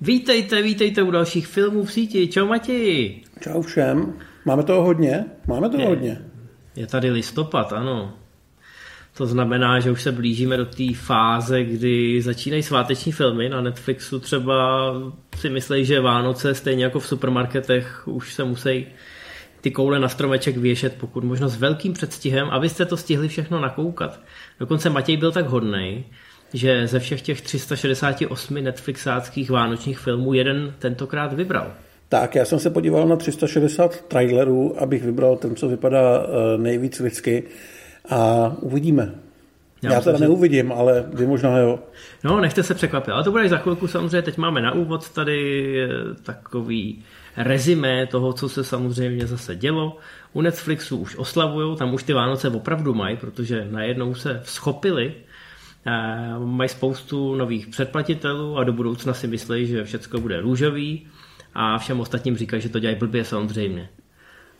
Vítejte, vítejte u dalších filmů v síti. Čau Matěji. Čau všem. Máme toho hodně? Máme toho je, hodně. Je tady listopad, ano. To znamená, že už se blížíme do té fáze, kdy začínají sváteční filmy. Na Netflixu třeba si myslí, že Vánoce, stejně jako v supermarketech, už se musí ty koule na stromeček věšet, pokud možno s velkým předstihem, abyste to stihli všechno nakoukat. Dokonce Matěj byl tak hodnej, že ze všech těch 368 Netflixáckých vánočních filmů jeden tentokrát vybral. Tak, já jsem se podíval na 360 trailerů, abych vybral ten, co vypadá eh, nejvíc lidsky a uvidíme. Já, já teda neuvidím, ale vy možná jo. No, nechte se překvapit, ale to bude za chvilku samozřejmě. Teď máme na úvod tady eh, takový rezimé toho, co se samozřejmě zase dělo. U Netflixu už oslavují, tam už ty Vánoce opravdu mají, protože najednou se schopili Mají spoustu nových předplatitelů a do budoucna si myslí, že všechno bude růžový a všem ostatním říkají, že to dělají blbě samozřejmě.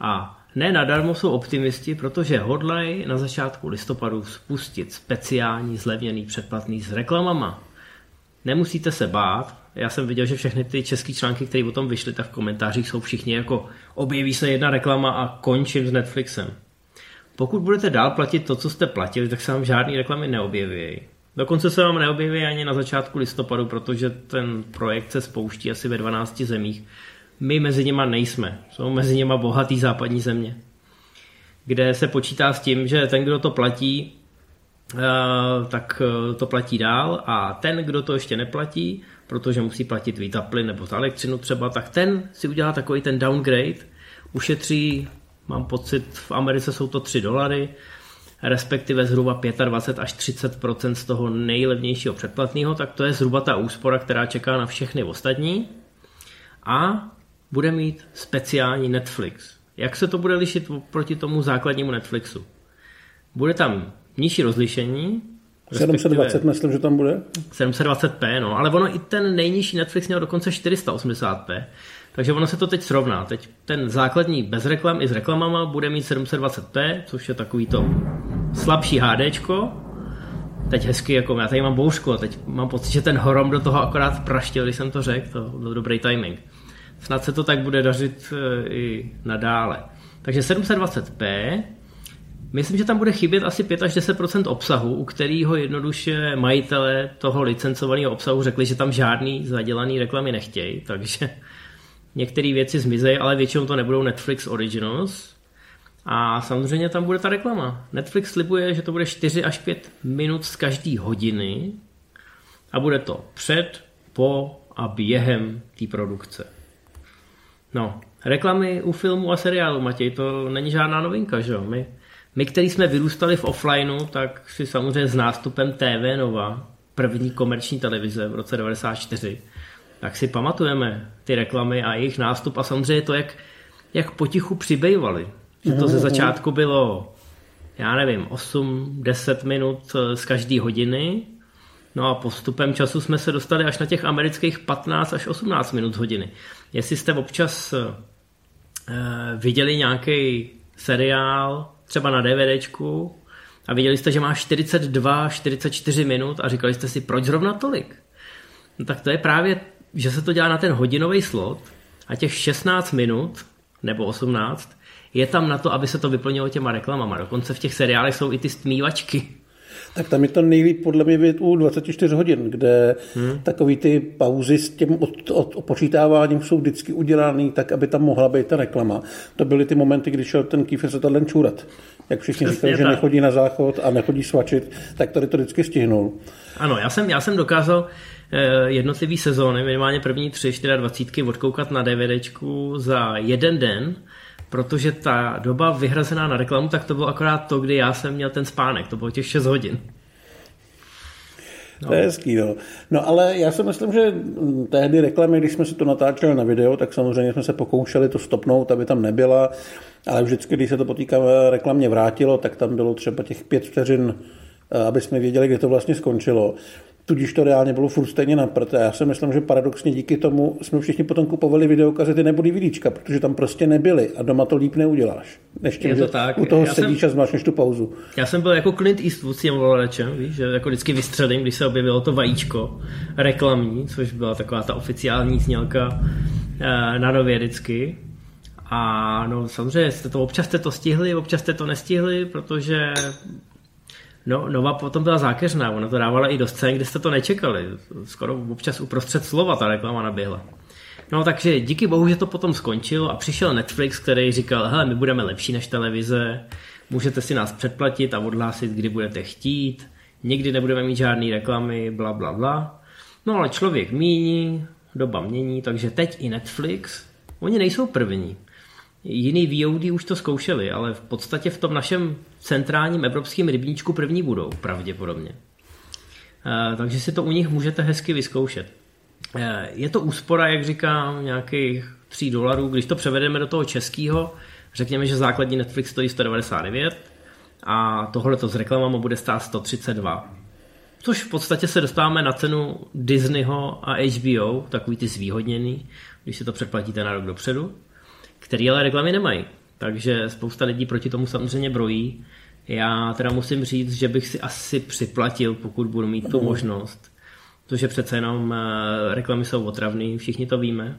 A ne nadarmo jsou optimisti, protože hodlají na začátku listopadu spustit speciální zlevněný předplatný s reklamama. Nemusíte se bát, já jsem viděl, že všechny ty české články, které o tom vyšly, tak v komentářích jsou všichni jako objeví se jedna reklama a končím s Netflixem. Pokud budete dál platit to, co jste platili, tak se vám žádný reklamy neobjeví. Dokonce se vám neobjeví ani na začátku listopadu, protože ten projekt se spouští asi ve 12 zemích. My mezi nima nejsme. Jsou mezi nima bohatý západní země, kde se počítá s tím, že ten, kdo to platí, tak eh, to platí dál a ten, kdo to ještě neplatí, protože musí platit víc za plyn nebo za elektřinu třeba, tak ten si udělá takový ten downgrade, ušetří, mám pocit, v Americe jsou to 3 dolary, respektive zhruba 25 až 30% z toho nejlevnějšího předplatného, tak to je zhruba ta úspora, která čeká na všechny ostatní. A bude mít speciální Netflix. Jak se to bude lišit proti tomu základnímu Netflixu? Bude tam nižší rozlišení. 720 myslím, že tam bude. 720p, no, ale ono i ten nejnižší Netflix měl dokonce 480p, takže ono se to teď srovná. Teď ten základní bez reklam i s reklamama bude mít 720p, což je takový to slabší HDčko. Teď hezky, jako já tady mám bouřku a teď mám pocit, že ten horom do toho akorát praštil, když jsem to řekl, to byl dobrý timing. Snad se to tak bude dařit e, i nadále. Takže 720p, myslím, že tam bude chybět asi 5 až 10 obsahu, u kterého jednoduše majitele toho licencovaného obsahu řekli, že tam žádný zadělaný reklamy nechtějí, takže některé věci zmizejí, ale většinou to nebudou Netflix Originals. A samozřejmě tam bude ta reklama. Netflix slibuje, že to bude 4 až 5 minut z každé hodiny a bude to před, po a během té produkce. No, reklamy u filmu a seriálu, Matěj, to není žádná novinka, že jo? My, my, který jsme vyrůstali v offlineu, tak si samozřejmě s nástupem TV Nova, první komerční televize v roce 94, tak si pamatujeme ty reklamy a jejich nástup a samozřejmě to, jak, jak potichu přibývali. Že to ze začátku bylo, já nevím, 8-10 minut eh, z každé hodiny, no a postupem času jsme se dostali až na těch amerických 15 až 18 minut z hodiny. Jestli jste občas uh, viděli nějaký seriál, třeba na DVDčku, a viděli jste, že má 42, 44 minut a říkali jste si, proč zrovna tolik? No tak to je právě že se to dělá na ten hodinový slot a těch 16 minut nebo 18 je tam na to, aby se to vyplnilo těma reklamama. Dokonce v těch seriálech jsou i ty stmívačky. Tak tam je to nejlíp podle mě být u 24 hodin, kde hmm. takový ty pauzy s tím od, od, opočítáváním jsou vždycky udělané tak, aby tam mohla být ta reklama. To byly ty momenty, kdy šel ten Kiefer Sutherland čůrat. Jak všichni říkali, že nechodí na záchod a nechodí svačit, tak tady to vždycky stihnul. Ano, já jsem, já jsem dokázal Eh, jednotlivý sezóny, minimálně první tři, 24 odkoukat na DVDčku za jeden den, protože ta doba vyhrazená na reklamu, tak to bylo akorát to, kdy já jsem měl ten spánek, to bylo těch 6 hodin. No. To je hezký, no. No ale já si myslím, že tehdy reklamy, když jsme si to natáčeli na video, tak samozřejmě jsme se pokoušeli to stopnout, aby tam nebyla, ale vždycky, když se to potýká reklamně vrátilo, tak tam bylo třeba těch pět vteřin, eh, aby jsme věděli, kde to vlastně skončilo. Tudíž to reálně bylo furt stejně na prd. Já si myslím, že paradoxně díky tomu jsme všichni potom kupovali videokazety nebo DVDčka, protože tam prostě nebyly a doma to líp neuděláš. Než tím, Je to tak. u toho Já sedíš jsem- a zmášneš tu pauzu. Já jsem byl jako Clint Eastwood s tím volečem, víš, že jako vždycky vystřelím, když se objevilo to vajíčko reklamní, což byla taková ta oficiální znělka eh, na nově vždycky. A no samozřejmě jste to, občas jste to stihli, občas jste to nestihli, protože no, Nova potom byla zákeřná, ona to dávala i do scén, kde jste to nečekali. Skoro občas uprostřed slova ta reklama naběhla. No takže díky bohu, že to potom skončilo a přišel Netflix, který říkal, hele, my budeme lepší než televize, můžete si nás předplatit a odhlásit, kdy budete chtít, nikdy nebudeme mít žádné reklamy, bla, bla, bla. No ale člověk míní, doba mění, takže teď i Netflix, oni nejsou první. Jiný VOD už to zkoušeli, ale v podstatě v tom našem centrálním evropském rybníčku první budou, pravděpodobně. Eh, takže si to u nich můžete hezky vyzkoušet. Eh, Je to úspora, jak říkám, nějakých 3 dolarů. Když to převedeme do toho českého, řekněme, že základní Netflix stojí 199 a tohle to s reklamama bude stát 132. Což v podstatě se dostáváme na cenu Disneyho a HBO, takový ty zvýhodněný, když si to předplatíte na rok dopředu, který ale reklamy nemají. Takže spousta lidí proti tomu samozřejmě brojí. Já teda musím říct, že bych si asi připlatil, pokud budu mít tu možnost. Protože přece jenom eh, reklamy jsou otravný, všichni to víme.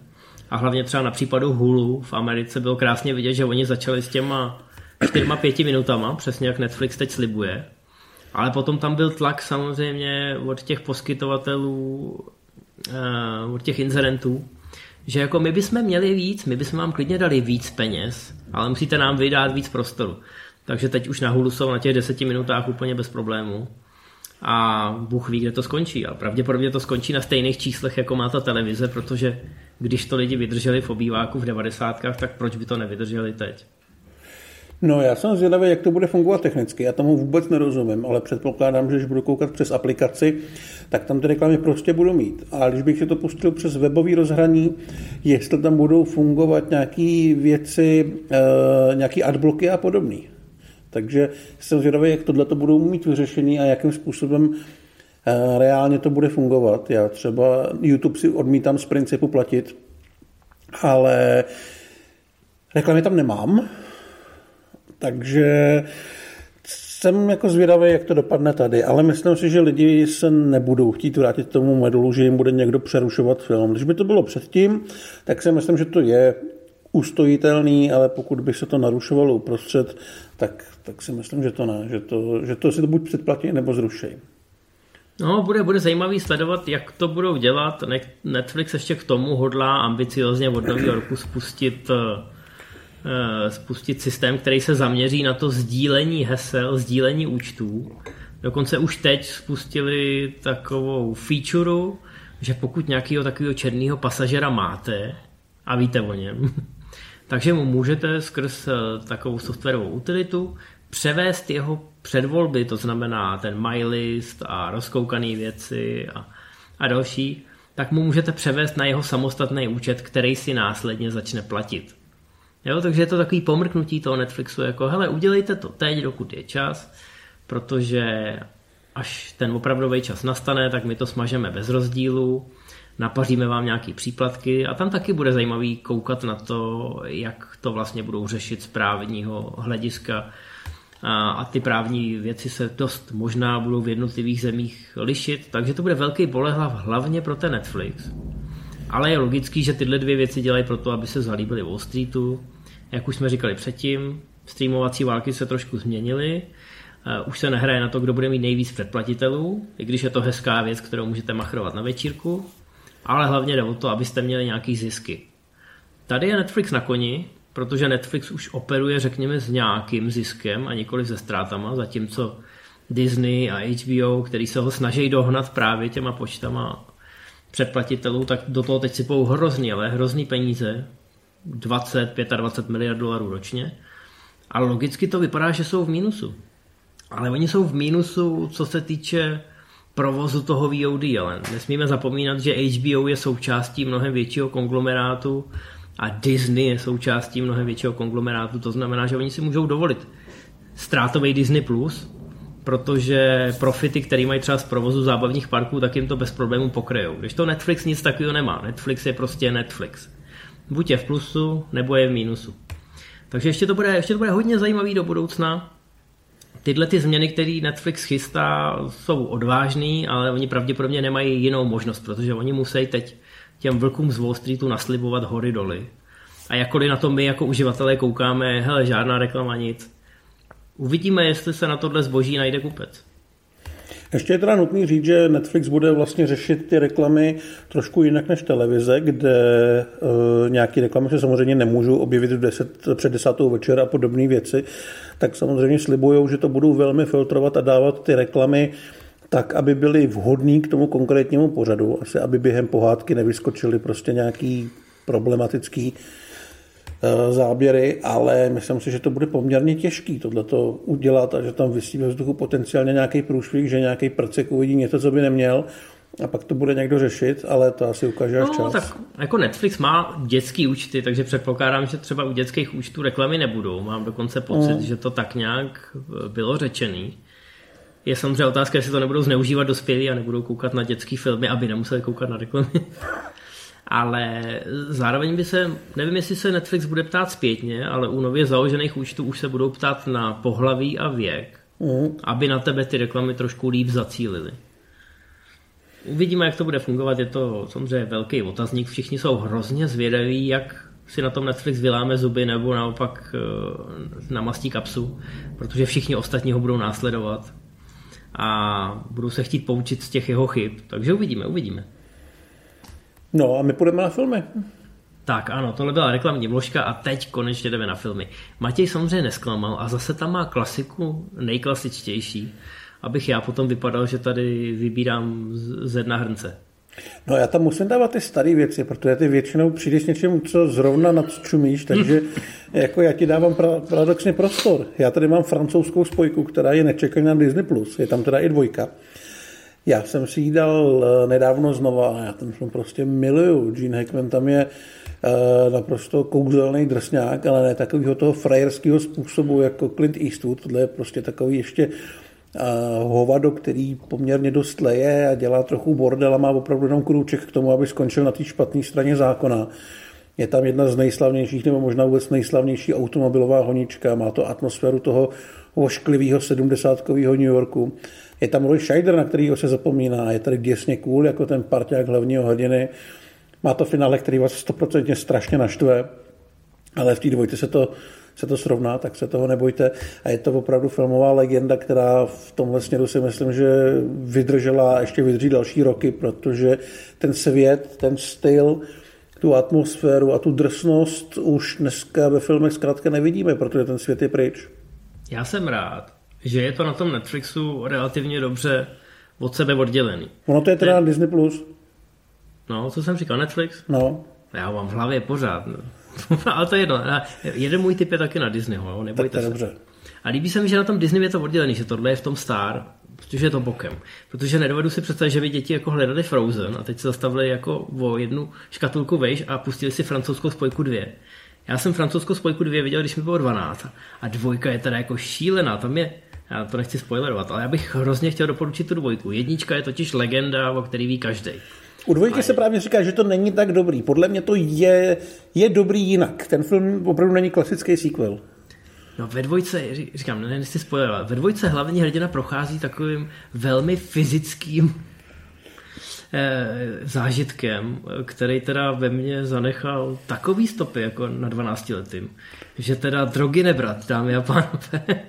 A hlavně třeba na případu Hulu v Americe bylo krásně vidět, že oni začali s těma čtyřma pěti minutama, přesně jak Netflix teď slibuje. Ale potom tam byl tlak samozřejmě od těch poskytovatelů, eh, od těch inzerentů, že jako my bychom měli víc, my bychom vám klidně dali víc peněz, ale musíte nám vydat víc prostoru. Takže teď už na Hulu jsou na těch deseti minutách úplně bez problémů. A Bůh ví, kde to skončí. A pravděpodobně to skončí na stejných číslech, jako má ta televize, protože když to lidi vydrželi v obýváku v 90. tak proč by to nevydrželi teď? No, já jsem zvědavý, jak to bude fungovat technicky. Já tomu vůbec nerozumím, ale předpokládám, že když budu koukat přes aplikaci, tak tam ty reklamy prostě budu mít. A když bych si to pustil přes webový rozhraní, jestli tam budou fungovat nějaké věci, e, nějaké adbloky a podobný. Takže jsem zvědavý, jak tohle to budou mít vyřešený a jakým způsobem e, reálně to bude fungovat. Já třeba YouTube si odmítám z principu platit, ale reklamy tam nemám, takže jsem jako zvědavý, jak to dopadne tady, ale myslím si, že lidi se nebudou chtít vrátit k tomu medulu, že jim bude někdo přerušovat film. Když by to bylo předtím, tak si myslím, že to je ustojitelný, ale pokud by se to narušovalo uprostřed, tak, tak si myslím, že to ne, že to, že to si to buď předplatí, nebo zruší. No, bude, bude zajímavý sledovat, jak to budou dělat. Netflix ještě k tomu hodlá ambiciozně od nového roku spustit eh, spustit systém, který se zaměří na to sdílení hesel, sdílení účtů. Dokonce už teď spustili takovou featureu, že pokud nějakého takového černého pasažera máte a víte o něm, takže mu můžete skrz eh, takovou softwarovou utilitu převést jeho předvolby, to znamená ten MyList a rozkoukané věci a, a další, tak mu můžete převést na jeho samostatný účet, který si následně začne platit. Jo, takže je to takový pomrknutí toho Netflixu, jako hele, udělejte to teď, dokud je čas, protože až ten opravdový čas nastane, tak my to smažeme bez rozdílu, napaříme vám nějaký příplatky a tam taky bude zajímavý koukat na to, jak to vlastně budou řešit z právního hlediska a, a ty právní věci se dost možná budou v jednotlivých zemích lišit, takže to bude velký bolehlav hlavně pro ten Netflix. Ale je logický, že tyhle dvě věci dělají proto, aby se zalíbili Wall Streetu. Jak už jsme říkali předtím, streamovací války se trošku změnily. Už se nehraje na to, kdo bude mít nejvíc předplatitelů, i když je to hezká věc, kterou můžete machrovat na večírku. Ale hlavně jde o to, abyste měli nějaký zisky. Tady je Netflix na koni, protože Netflix už operuje, řekněme, s nějakým ziskem a nikoli se ztrátama, zatímco Disney a HBO, který se ho snaží dohnat právě těma počtama předplatitelů, tak do toho teď sypou hrozný, ale hrozný peníze, 20, 25 miliard dolarů ročně. A logicky to vypadá, že jsou v mínusu. Ale oni jsou v mínusu, co se týče provozu toho VOD, ale nesmíme zapomínat, že HBO je součástí mnohem většího konglomerátu a Disney je součástí mnohem většího konglomerátu, to znamená, že oni si můžou dovolit ztrátový Disney+, Plus, protože profity, které mají třeba z provozu zábavních parků, tak jim to bez problémů pokryjou. Když to Netflix nic takového nemá. Netflix je prostě Netflix. Buď je v plusu, nebo je v mínusu. Takže ještě to bude, ještě to bude hodně zajímavý do budoucna. Tyhle ty změny, které Netflix chystá, jsou odvážný, ale oni pravděpodobně nemají jinou možnost, protože oni musí teď těm vlkům z Wall Streetu naslibovat hory doly. A jakkoliv na to my jako uživatelé koukáme, hele, žádná reklama, nic. Uvidíme, jestli se na tohle zboží najde kupec. Ještě je teda nutný říct, že Netflix bude vlastně řešit ty reklamy trošku jinak než televize, kde e, nějaké reklamy se samozřejmě nemůžou objevit v 10, před desátou večer a podobné věci, tak samozřejmě slibují, že to budou velmi filtrovat a dávat ty reklamy tak, aby byly vhodný k tomu konkrétnímu pořadu, asi aby během pohádky nevyskočily prostě nějaký problematický Eh, záběry, ale myslím si, že to bude poměrně těžký tohleto udělat a že tam vysí ve vzduchu potenciálně nějaký průšvih, že nějaký prcek uvidí něco, co by neměl a pak to bude někdo řešit, ale to asi ukáže až no, čas. tak jako Netflix má dětský účty, takže předpokládám, že třeba u dětských účtů reklamy nebudou. Mám dokonce pocit, mm. že to tak nějak bylo řečený. Je samozřejmě otázka, jestli to nebudou zneužívat dospělí a nebudou koukat na dětské filmy, aby nemuseli koukat na reklamy ale zároveň by se, nevím, jestli se Netflix bude ptát zpětně, ale u nově založených účtů už se budou ptát na pohlaví a věk, mm. aby na tebe ty reklamy trošku líp zacílily. Uvidíme, jak to bude fungovat, je to samozřejmě velký otazník, všichni jsou hrozně zvědaví, jak si na tom Netflix vyláme zuby nebo naopak eh, namastí kapsu, protože všichni ostatní ho budou následovat a budou se chtít poučit z těch jeho chyb, takže uvidíme, uvidíme. No a my půjdeme na filmy. Tak ano, tohle byla reklamní vložka a teď konečně jdeme na filmy. Matěj samozřejmě nesklamal a zase tam má klasiku nejklasičtější, abych já potom vypadal, že tady vybírám z jedna hrnce. No já tam musím dávat ty staré věci, protože ty většinou přijdeš s něčím, co zrovna nadčumíš, takže jako já ti dávám pra, paradoxně prostor. Já tady mám francouzskou spojku, která je nečekaná na Disney+, je tam teda i dvojka. Já jsem si ji dal eh, nedávno znova, já ten film prostě miluju. Gene Hackman tam je uh, naprosto kouzelný drsňák, ale ne takového toho frajerského způsobu jako Clint Eastwood. Tohle je prostě takový ještě uh, hovado, který poměrně dost leje a dělá trochu bordel a má opravdu jenom krůček k tomu, aby skončil na té špatné straně zákona. Je tam jedna z nejslavnějších, nebo možná vůbec nejslavnější automobilová honička. Má to atmosféru toho ošklivého sedmdesátkového New Yorku. Je tam Roy Scheider, na kterýho se zapomíná, je tady děsně cool, jako ten parťák hlavního hrdiny. Má to finále, který vás stoprocentně strašně naštve, ale v té dvojce se to, se to srovná, tak se toho nebojte. A je to opravdu filmová legenda, která v tomhle směru si myslím, že vydržela a ještě vydrží další roky, protože ten svět, ten styl, tu atmosféru a tu drsnost už dneska ve filmech zkrátka nevidíme, protože ten svět je pryč. Já jsem rád, že je to na tom Netflixu relativně dobře od sebe oddělený. Ono to je teda ne... Disney+. Plus. No, co jsem říkal, Netflix? No. Já ho mám v hlavě pořád. No. Ale to je jedno. Jeden můj typ je taky na Disneyho, jo? nebojte tak to se. Dobře. A líbí se mi, že na tom Disney je to oddělený, že tohle je v tom Star, protože je to bokem. Protože nedovedu si představit, že by děti jako hledali Frozen a teď se zastavili jako o jednu škatulku vejš a pustili si francouzskou spojku dvě. Já jsem francouzskou spojku dvě viděl, když mi bylo 12 a dvojka je teda jako šílená, tam je já to nechci spoilerovat, ale já bych hrozně chtěl doporučit tu dvojku. Jednička je totiž legenda, o který ví každý. U dvojky se právě říká, že to není tak dobrý. Podle mě to je, je dobrý jinak. Ten film opravdu není klasický sequel. No ve dvojce, říkám, ne, nechci spoilerovat, ve dvojce hlavní hrdina prochází takovým velmi fyzickým eh, zážitkem, který teda ve mně zanechal takový stopy jako na 12 letým, že teda drogy nebrat, dámy a pánové.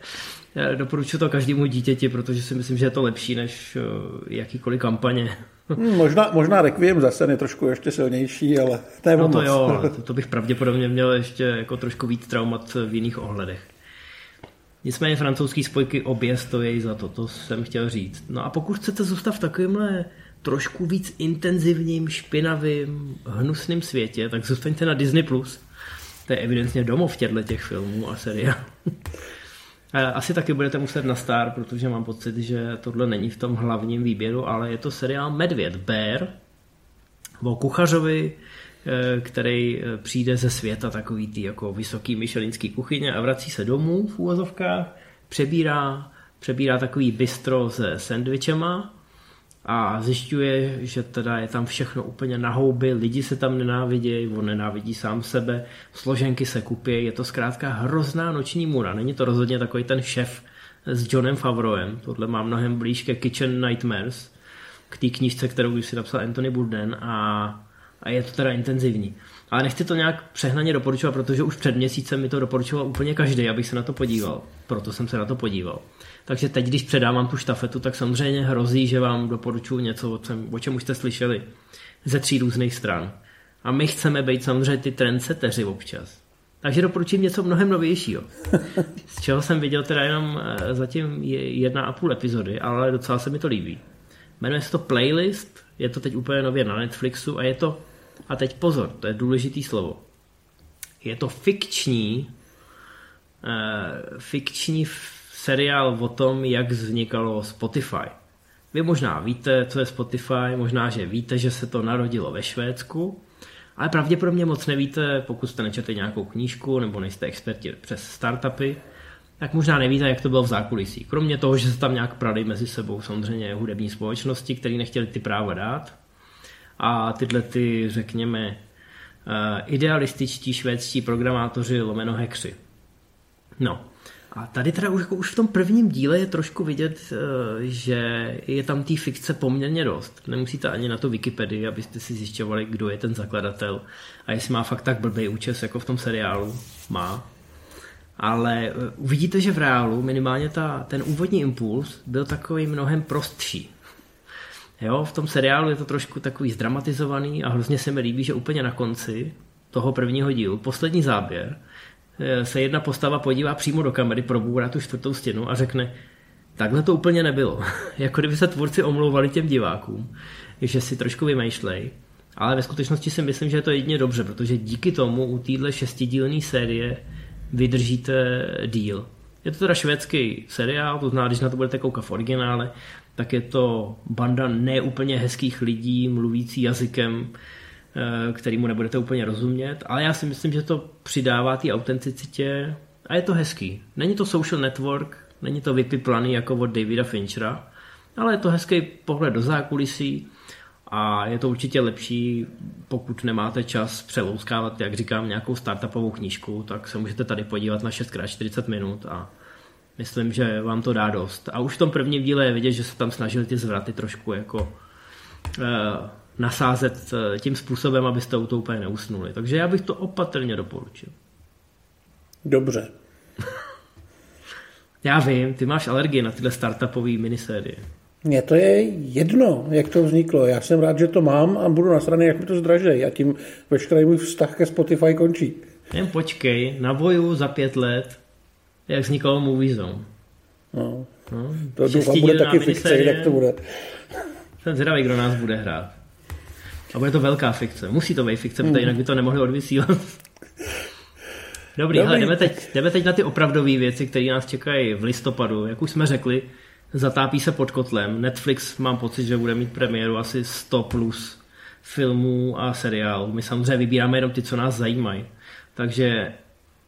Doporučuji to každému dítěti, protože si myslím, že je to lepší než eh, jakýkoliv kampaně. Hmm, možná, možná Requiem zase je trošku ještě silnější, ale to je No to jo, to, bych pravděpodobně měl ještě jako trošku víc traumat v jiných ohledech. Nicméně francouzský spojky obě stojí za to, to jsem chtěl říct. No a pokud chcete zůstat v takovémhle trošku víc intenzivním, špinavým, hnusným světě, tak zůstaňte na Disney+. Plus. To je evidentně domov těchto těch filmů a seriálů. Asi taky budete muset na Star, protože mám pocit, že tohle není v tom hlavním výběru, ale je to seriál Medvěd, Bear, o kuchařovi, eh, který eh, přijde ze světa takový ty jako vysoký myšelinský kuchyně a vrací se domů v úvozovkách, přebírá přebírá takový bistro se sendvičema a zjišťuje, že teda je tam všechno úplně na houby, lidi se tam nenávidějí, on nenávidí sám sebe, složenky se kupí, je to zkrátka hrozná noční můra. Není to rozhodně takový ten šef s Johnem Favroem, tohle má mnohem blíž ke Kitchen Nightmares, k té knížce, kterou už si napsal Anthony Bourdain a, a je to teda intenzivní. Ale nechci to nějak přehnaně doporučovat, protože už před měsícem mi to doporučoval úplně každý, abych se na to podíval. Proto jsem se na to podíval. Takže teď, když předávám tu štafetu, tak samozřejmě hrozí, že vám doporučuji něco, o čem, o čem už jste slyšeli ze tří různých stran. A my chceme být samozřejmě ty trendseteři občas. Takže doporučím něco mnohem novějšího. Z čeho jsem viděl teda jenom eh, zatím jedna a půl epizody, ale docela se mi to líbí. Jmenuje se to Playlist, je to teď úplně nově na Netflixu a je to, a teď pozor, to je důležitý slovo, je to fikční, uh, fikční seriál o tom, jak vznikalo Spotify. Vy možná víte, co je Spotify, možná, že víte, že se to narodilo ve Švédsku, ale pravděpodobně moc nevíte, pokud jste nečetli nějakou knížku nebo nejste experti přes startupy, tak možná nevíte, jak to bylo v zákulisí. Kromě toho, že se tam nějak prali mezi sebou samozřejmě hudební společnosti, které nechtěli ty práva dát. A tyhle ty, řekněme, eh, idealističtí švédští programátoři lomeno hekři. No, a tady teda už, jako už v tom prvním díle je trošku vidět, eh, že je tam té fikce poměrně dost. Nemusíte ani na to Wikipedii, abyste si zjišťovali, kdo je ten zakladatel a jestli má fakt tak blbý účes, jako v tom seriálu. Má. Ale eh, uvidíte, že v reálu minimálně ta, ten úvodní impuls byl takový mnohem prostší. Jo, v tom seriálu je to trošku takový zdramatizovaný a hrozně se mi líbí, že úplně na konci toho prvního dílu, poslední záběr, Eh, se jedna postava podívá přímo do kamery, probourá tu čtvrtou stěnu a řekne, takhle to úplně nebylo. jako kdyby se tvůrci omlouvali těm divákům, že si trošku vymýšlej. Ale ve skutečnosti si myslím, že je to jedině dobře, protože díky tomu u téhle šestidílné série vydržíte díl. Je to teda švédský seriál, to znamená, když na to budete koukat v originále, tak je to banda neúplně hezkých lidí, mluvící jazykem, Eh, kterýmu nebudete úplně rozumět, ale já si myslím, že to přidává té autenticitě a je to hezký. Není to social network, není to vypiplaný jako od Davida Finchera, ale je to hezký pohled do zákulisí a je to určitě lepší, pokud nemáte čas přelouskávat, jak říkám, nějakou startupovou knížku, tak se můžete tady podívat na 6x40 minut a myslím, že vám to dá dost. A už v tom prvním díle je vidět, že se tam snažili ty zvraty trošku jako uh, nasázet eh, tím způsobem, abyste u to úplně neusnuli. Takže já bych to opatrně doporučil. Dobře. já vím, ty máš alergii na tyhle startupové minisérie. Mně to je jedno, jak to vzniklo. Já jsem rád, že to mám a budu nasraný, jak mi to zdražej. A tím veškerý můj vztah ke Spotify končí. Jen počkej, na boju za pět let, jak vzniklo Movie Zone. No. No, to doufám bude taky fikce, jak to bude. Jsem zvědavý, kdo nás bude hrát. A bude to velká fikce. Musí to být fikce, protože hmm. jinak by to nemohli odvysílat. Dobrý, hele, jdeme, teď, jdeme teď na ty opravdové věci, které nás čekají v listopadu. Jak už jsme řekli, zatápí se pod kotlem. Netflix mám pocit, že bude mít premiéru asi 100 plus filmů a seriálů. My samozřejmě vybíráme jenom ty, co nás zajímají. Takže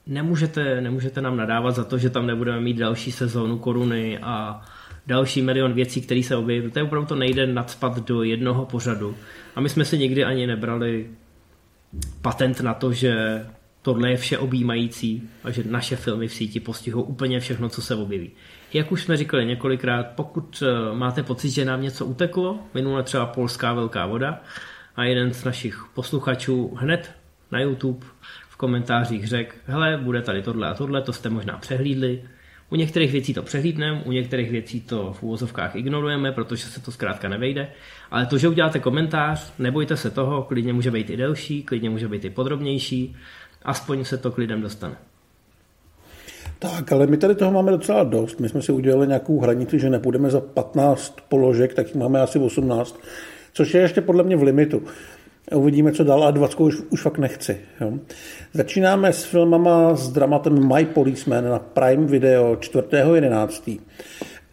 nemůžete, nemůžete nám nadávat za to, že tam nebudeme mít další sezónu koruny a další milion věcí, které se objeví. Protože opravdu to nejde nadspat do jednoho pořadu. A my jsme si nikdy ani nebrali patent na to, že tohle je vše objímající a že naše filmy v síti postihou úplně všechno, co se objeví. Jak už jsme říkali několikrát, pokud eh, máte pocit, že nám něco uteklo, minule třeba polská velká voda, a jeden z našich posluchačů hned na YouTube komentářích řekl, hele, bude tady tohle a tohle, to jste možná přehlídli, u některých věcí to přehlídneme, u některých věcí to v úvozovkách ignorujeme, protože se to zkrátka nevejde. Ale to, že uděláte komentář, nebojte se toho, klidně může být i delší, klidně může být i podrobnější, aspoň se to k lidem dostane. Tak, ale my tady toho máme docela dost. My jsme si udělali nějakou hranici, že nepůjdeme za 15 položek, tak máme asi 18, což je ještě podle mě v limitu. Uvidíme, co dál a 20 už, už fakt nechci. Jo. Začínáme s filmama s dramatem My Policeman na Prime Video 4.11.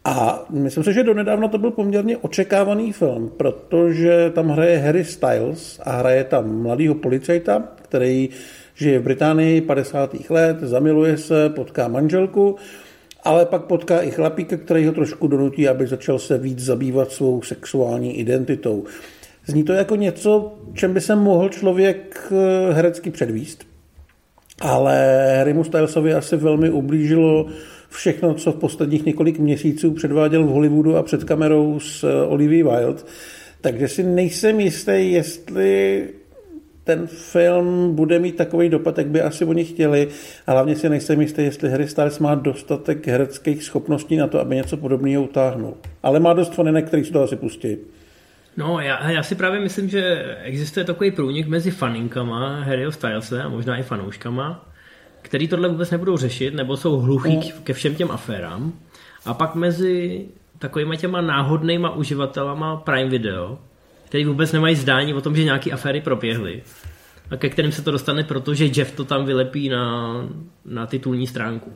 A myslím si, že donedávna to byl poměrně očekávaný film, protože tam hraje Harry Styles a hraje tam mladýho policajta, který žije v Británii 50. let, zamiluje se, potká manželku ale pak potká i chlapíka, který ho trošku donutí, aby začal se víc zabývat svou sexuální identitou. Zní to jako něco, čem by se mohl člověk eh, herecky předvíst, ale Harrymu Stylesovi asi velmi ublížilo všechno, co v posledních několik měsíců předváděl v Hollywoodu a před kamerou s eh, Olivia Wilde. Takže si nejsem jistý, jestli ten film bude mít takový dopad, jak by asi oni chtěli. A hlavně si nejsem jistý, jestli Harry Styles má dostatek hereckých schopností na to, aby něco podobného utáhnul. Ale má dost faninek, který si to asi pustí. No, já, já si právě myslím, že existuje takový průnik mezi faninkama Harryho Stylese a možná i fanouškama, který tohle vůbec nebudou řešit, nebo jsou hluchí mm. ke všem těm aférám. A pak mezi takovýma těma náhodnýma uživatelama Prime Video, který vůbec nemají zdání o tom, že nějaké aféry proběhly. A ke kterým se to dostane, protože Jeff to tam vylepí na, na titulní stránku.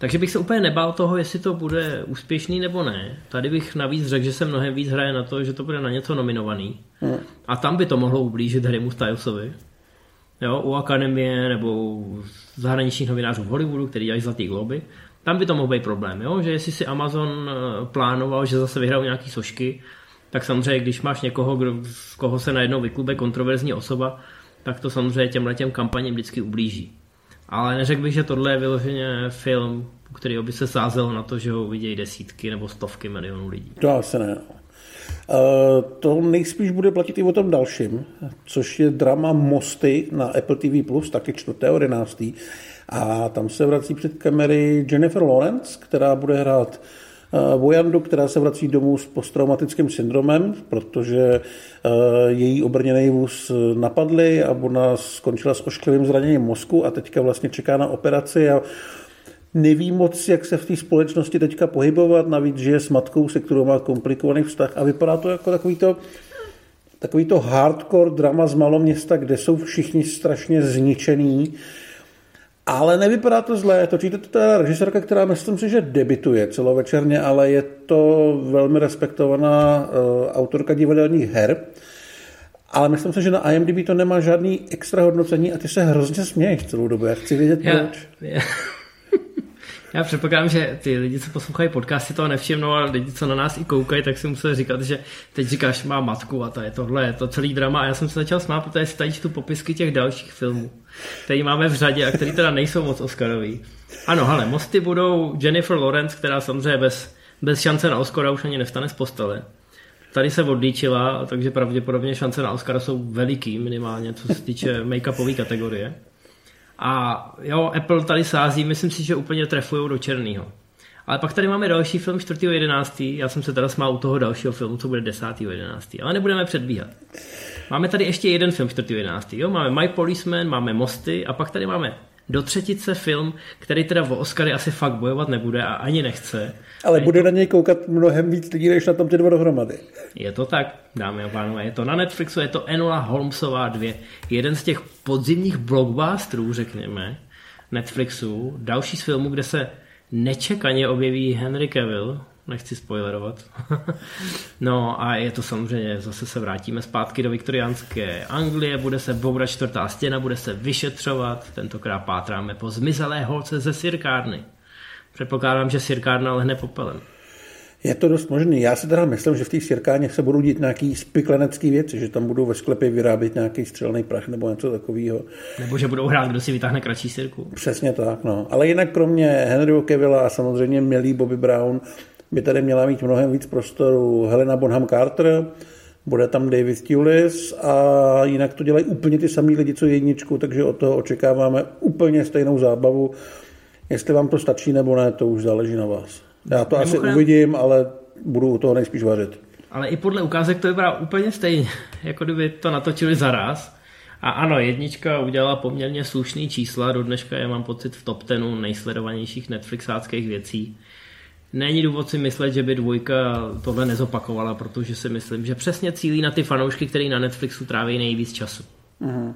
Takže bych se úplně nebál toho, jestli to bude úspěšný nebo ne. Tady bych navíc řekl, že se mnohem víc hraje na to, že to bude na něco nominovaný. Hmm. A tam by to mohlo ublížit Harrymu Stylesovi. Jo, u Akademie nebo u zahraničních novinářů v Hollywoodu, který dělají Zlatý globy. Tam by to mohl být problém, jo? že jestli si Amazon eh, plánoval, že zase vyhrál nějaký sošky, tak samozřejmě, když máš někoho, kdo, z koho se najednou vyklube kontroverzní osoba, tak to samozřejmě těmhle těm kampaním vždycky ublíží. Ale neřekl bych, že tohle je vyloženě film, u kterého by se sázelo na to, že ho vidějí desítky nebo stovky milionů lidí. To asi ne. Uh, to nejspíš bude platit i o tom dalším, což je drama Mosty na Apple TV+, taky 4.11. A tam se vrací před kamery Jennifer Lawrence, která bude hrát Vojandu, která se vrací domů s posttraumatickým syndromem, protože eh, její obrněný vůz napadly a ona skončila s ošklivým zraněním mozku a teďka vlastně čeká na operaci a neví moc, jak se v té společnosti teďka pohybovat, navíc žije s matkou, se kterou má komplikovaný vztah a vypadá to jako takový to, takový to hardcore drama z maloměsta, kde jsou všichni strašně zničený, ale nevypadá to zlé. Točíte to teda režisérka, která myslím si, že debituje celovečerně, ale je to velmi respektovaná uh, autorka divadelních her. Ale myslím si, že na IMDb to nemá žádný extra hodnocení a ty se hrozně směješ celou dobu. Já chci vědět já, proč. Já, já předpokládám, že ty lidi, co poslouchají podcasty, toho nevšimnou, ale lidi, co na nás i koukají, tak si museli říkat, že teď říkáš, má matku a to je tohle, je to celý drama. A já jsem se začal smát, protože si tady tu popisky těch dalších filmů, který máme v řadě a který teda nejsou moc Oscarový. Ano, ale mosty budou Jennifer Lawrence, která samozřejmě bez, bez šance na Oscara už ani nevstane z postele. Tady se odlíčila, takže pravděpodobně šance na Oscara jsou veliký minimálně, co se týče make-upové kategorie. A jo, Apple tady sází, myslím si, že úplně trefují do černého. Ale pak tady máme další film 4.11. Já jsem se teda smál u toho dalšího filmu, co bude 10.11. Ale nebudeme předbíhat. Máme tady ještě jeden film 4.11. Jo? Máme My Policeman, máme Mosty a pak tady máme do třetice film, který teda o Oscary asi fakt bojovat nebude a ani nechce. Ale bude to... na něj koukat mnohem víc lidí, než na tom ty dva dohromady. Je to tak, dámy a pánové. Je to na Netflixu, je to Enola Holmesová 2. Jeden z těch podzimních blockbusterů, řekněme, Netflixu. Další z filmů, kde se nečekaně objeví Henry Cavill, nechci spoilerovat. no a je to samozřejmě, zase se vrátíme zpátky do viktoriánské Anglie, bude se bourat čtvrtá stěna, bude se vyšetřovat, tentokrát pátráme po zmizelé holce ze sirkárny. Předpokládám, že sirkárna lehne popelem. Je to dost možný. Já si teda myslím, že v té sirkáně se budou dít nějaký spiklenecký věci, že tam budou ve sklepě vyrábět nějaký střelný prach nebo něco takového. Nebo že budou hrát, kdo si vytáhne kratší sirku. Přesně tak, no. Ale jinak kromě Henryho Kevilla a samozřejmě milý Bobby Brown by tady měla mít mnohem víc prostoru Helena Bonham Carter, bude tam David Tulis a jinak to dělají úplně ty samý lidi, co jedničku, takže od toho očekáváme úplně stejnou zábavu. Jestli vám to stačí nebo ne, to už záleží na vás. Já to Mimochodem, asi uvidím, ale budu u toho nejspíš vařit. Ale i podle ukázek to vypadá úplně stejně, jako kdyby to natočili zaraz. A ano, jednička udělala poměrně slušný čísla, do dneška je mám pocit v top 10 nejsledovanějších Netflixáckých věcí. Není důvod si myslet, že by dvojka tohle nezopakovala, protože si myslím, že přesně cílí na ty fanoušky, který na Netflixu tráví nejvíc času. Mm.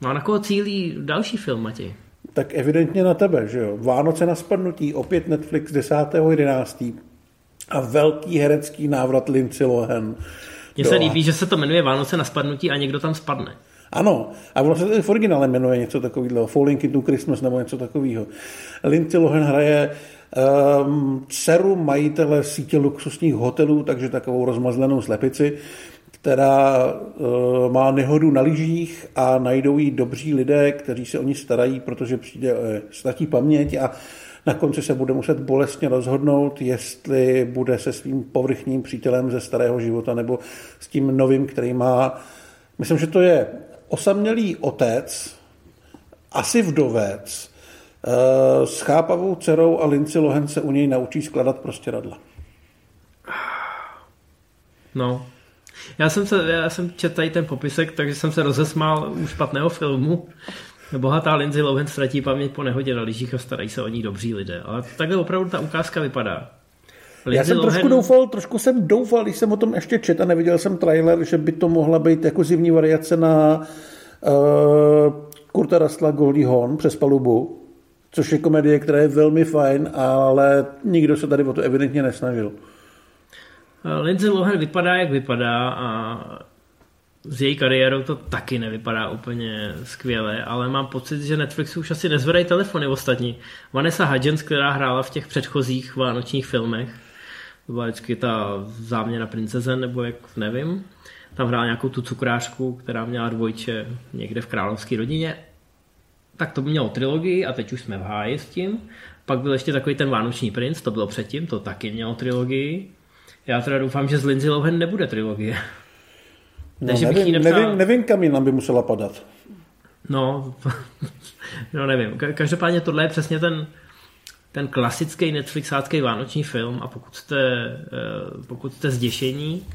No a na koho cílí další film, Matěj? Tak evidentně na tebe, že jo. Vánoce na spadnutí, opět Netflix 10.11. A velký herecký návrat Lindsay Lohan. Mně se líbí, že se to jmenuje Vánoce na spadnutí a někdo tam spadne. Ano, a ono se v originále jmenuje něco takového, Falling into Christmas nebo něco takového. Lindsay Lohan hraje dceru majitele sítě luxusních hotelů, takže takovou rozmazlenou slepici, která uh, má nehodu na lyžích a najdou jí dobří lidé, kteří se o ní starají, protože přijde uh, ztratí paměť a na konci se bude muset bolestně rozhodnout, jestli bude se svým povrchním přítelem ze starého života nebo s tím novým, který má. Myslím, že to je osamělý otec, asi vdovec, eh, s chápavou dcerou a Lindsay Lohan se u něj naučí skladat prostě radla. No, já jsem, se, já jsem četl tady ten popisek, takže jsem se rozesmál u špatného filmu. Bohatá Lindsay Lohan ztratí paměť po nehodě na lyžích a starají se o ní dobří lidé. Ale takhle opravdu ta ukázka vypadá. Lindsay Já jsem Lohan... trošku doufal, trošku jsem doufal, když jsem o tom ještě čet a neviděl jsem trailer, že by to mohla být jako zimní variace na uh, Kurta Rastla Goldie Hawn přes palubu, což je komedie, která je velmi fajn, ale nikdo se tady o to evidentně nesnažil. Lindsay Lohan vypadá, jak vypadá a s její kariérou to taky nevypadá úplně skvěle, ale mám pocit, že Netflixu už asi nezvedají telefony ostatní. Vanessa Hudgens, která hrála v těch předchozích vánočních filmech, to byla vždycky ta záměna princeze, nebo jak nevím, tam hrála nějakou tu cukrářku, která měla dvojče někde v královské rodině. Tak to mělo trilogii a teď už jsme v háji s tím. Pak byl ještě takový ten Vánoční princ, to bylo předtím, to taky mělo trilogii. Já teda doufám, že z Lindsay Lohan nebude trilogie. No, nevím, nepsal... nevím, nevím, kam jinam by musela padat. No, no nevím. Každopádně tohle je přesně ten, ten klasický Netflixácký vánoční film a pokud jste, eh, pokud jste zděšení,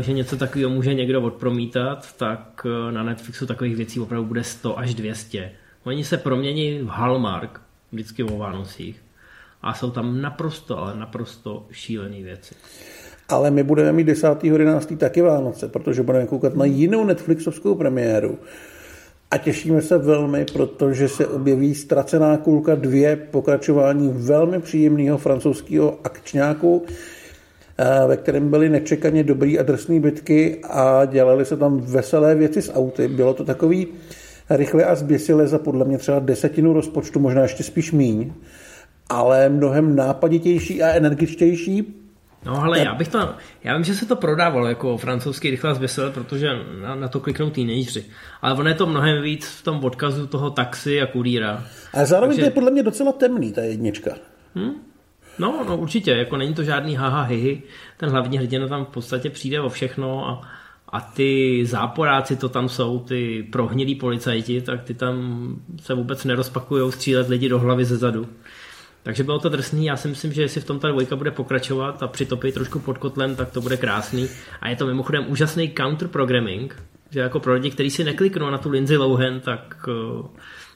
že něco takového může někdo odpromítat, tak eh, na Netflixu takových věcí opravdu bude 100 až 200. Oni se promění v Hallmark vždycky o Vánocích a jsou tam naprosto, ale naprosto šílené věci. Ale my budeme mít 10.11. taky Vánoce, protože budeme koukat na jinou Netflixovskou premiéru. A těšíme se velmi, protože se objeví Ztracená kulka 2, pokračování velmi příjemného francouzského akčňáku, ve kterém byly nečekaně dobrý a bitky a dělali se tam veselé věci s auty. Bylo to takový rychle a zběsile za podle mě třeba desetinu rozpočtu, možná ještě spíš míň, ale mnohem nápaditější a energičtější, No ale já bych to, já vím, že se to prodávalo jako francouzský rychlá zběsile, protože na, na to kliknou teenageři. Ale ono je to mnohem víc v tom odkazu toho taxi a kurýra. Ale zároveň Takže... to je podle mě docela temný, ta jednička. Hmm? No, no určitě, jako není to žádný haha hihi. Ten hlavní hrdina tam v podstatě přijde o všechno a, a ty záporáci, to tam jsou, ty prohnilí policajti, tak ty tam se vůbec nerozpakují střílet lidi do hlavy ze zadu. Takže bylo to drsný, já si myslím, že jestli v tom ta dvojka bude pokračovat a přitopit trošku pod kotlem, tak to bude krásný. A je to mimochodem úžasný counter programming, že jako pro lidi, kteří si nekliknou na tu Lindsay Lohan, tak, eh,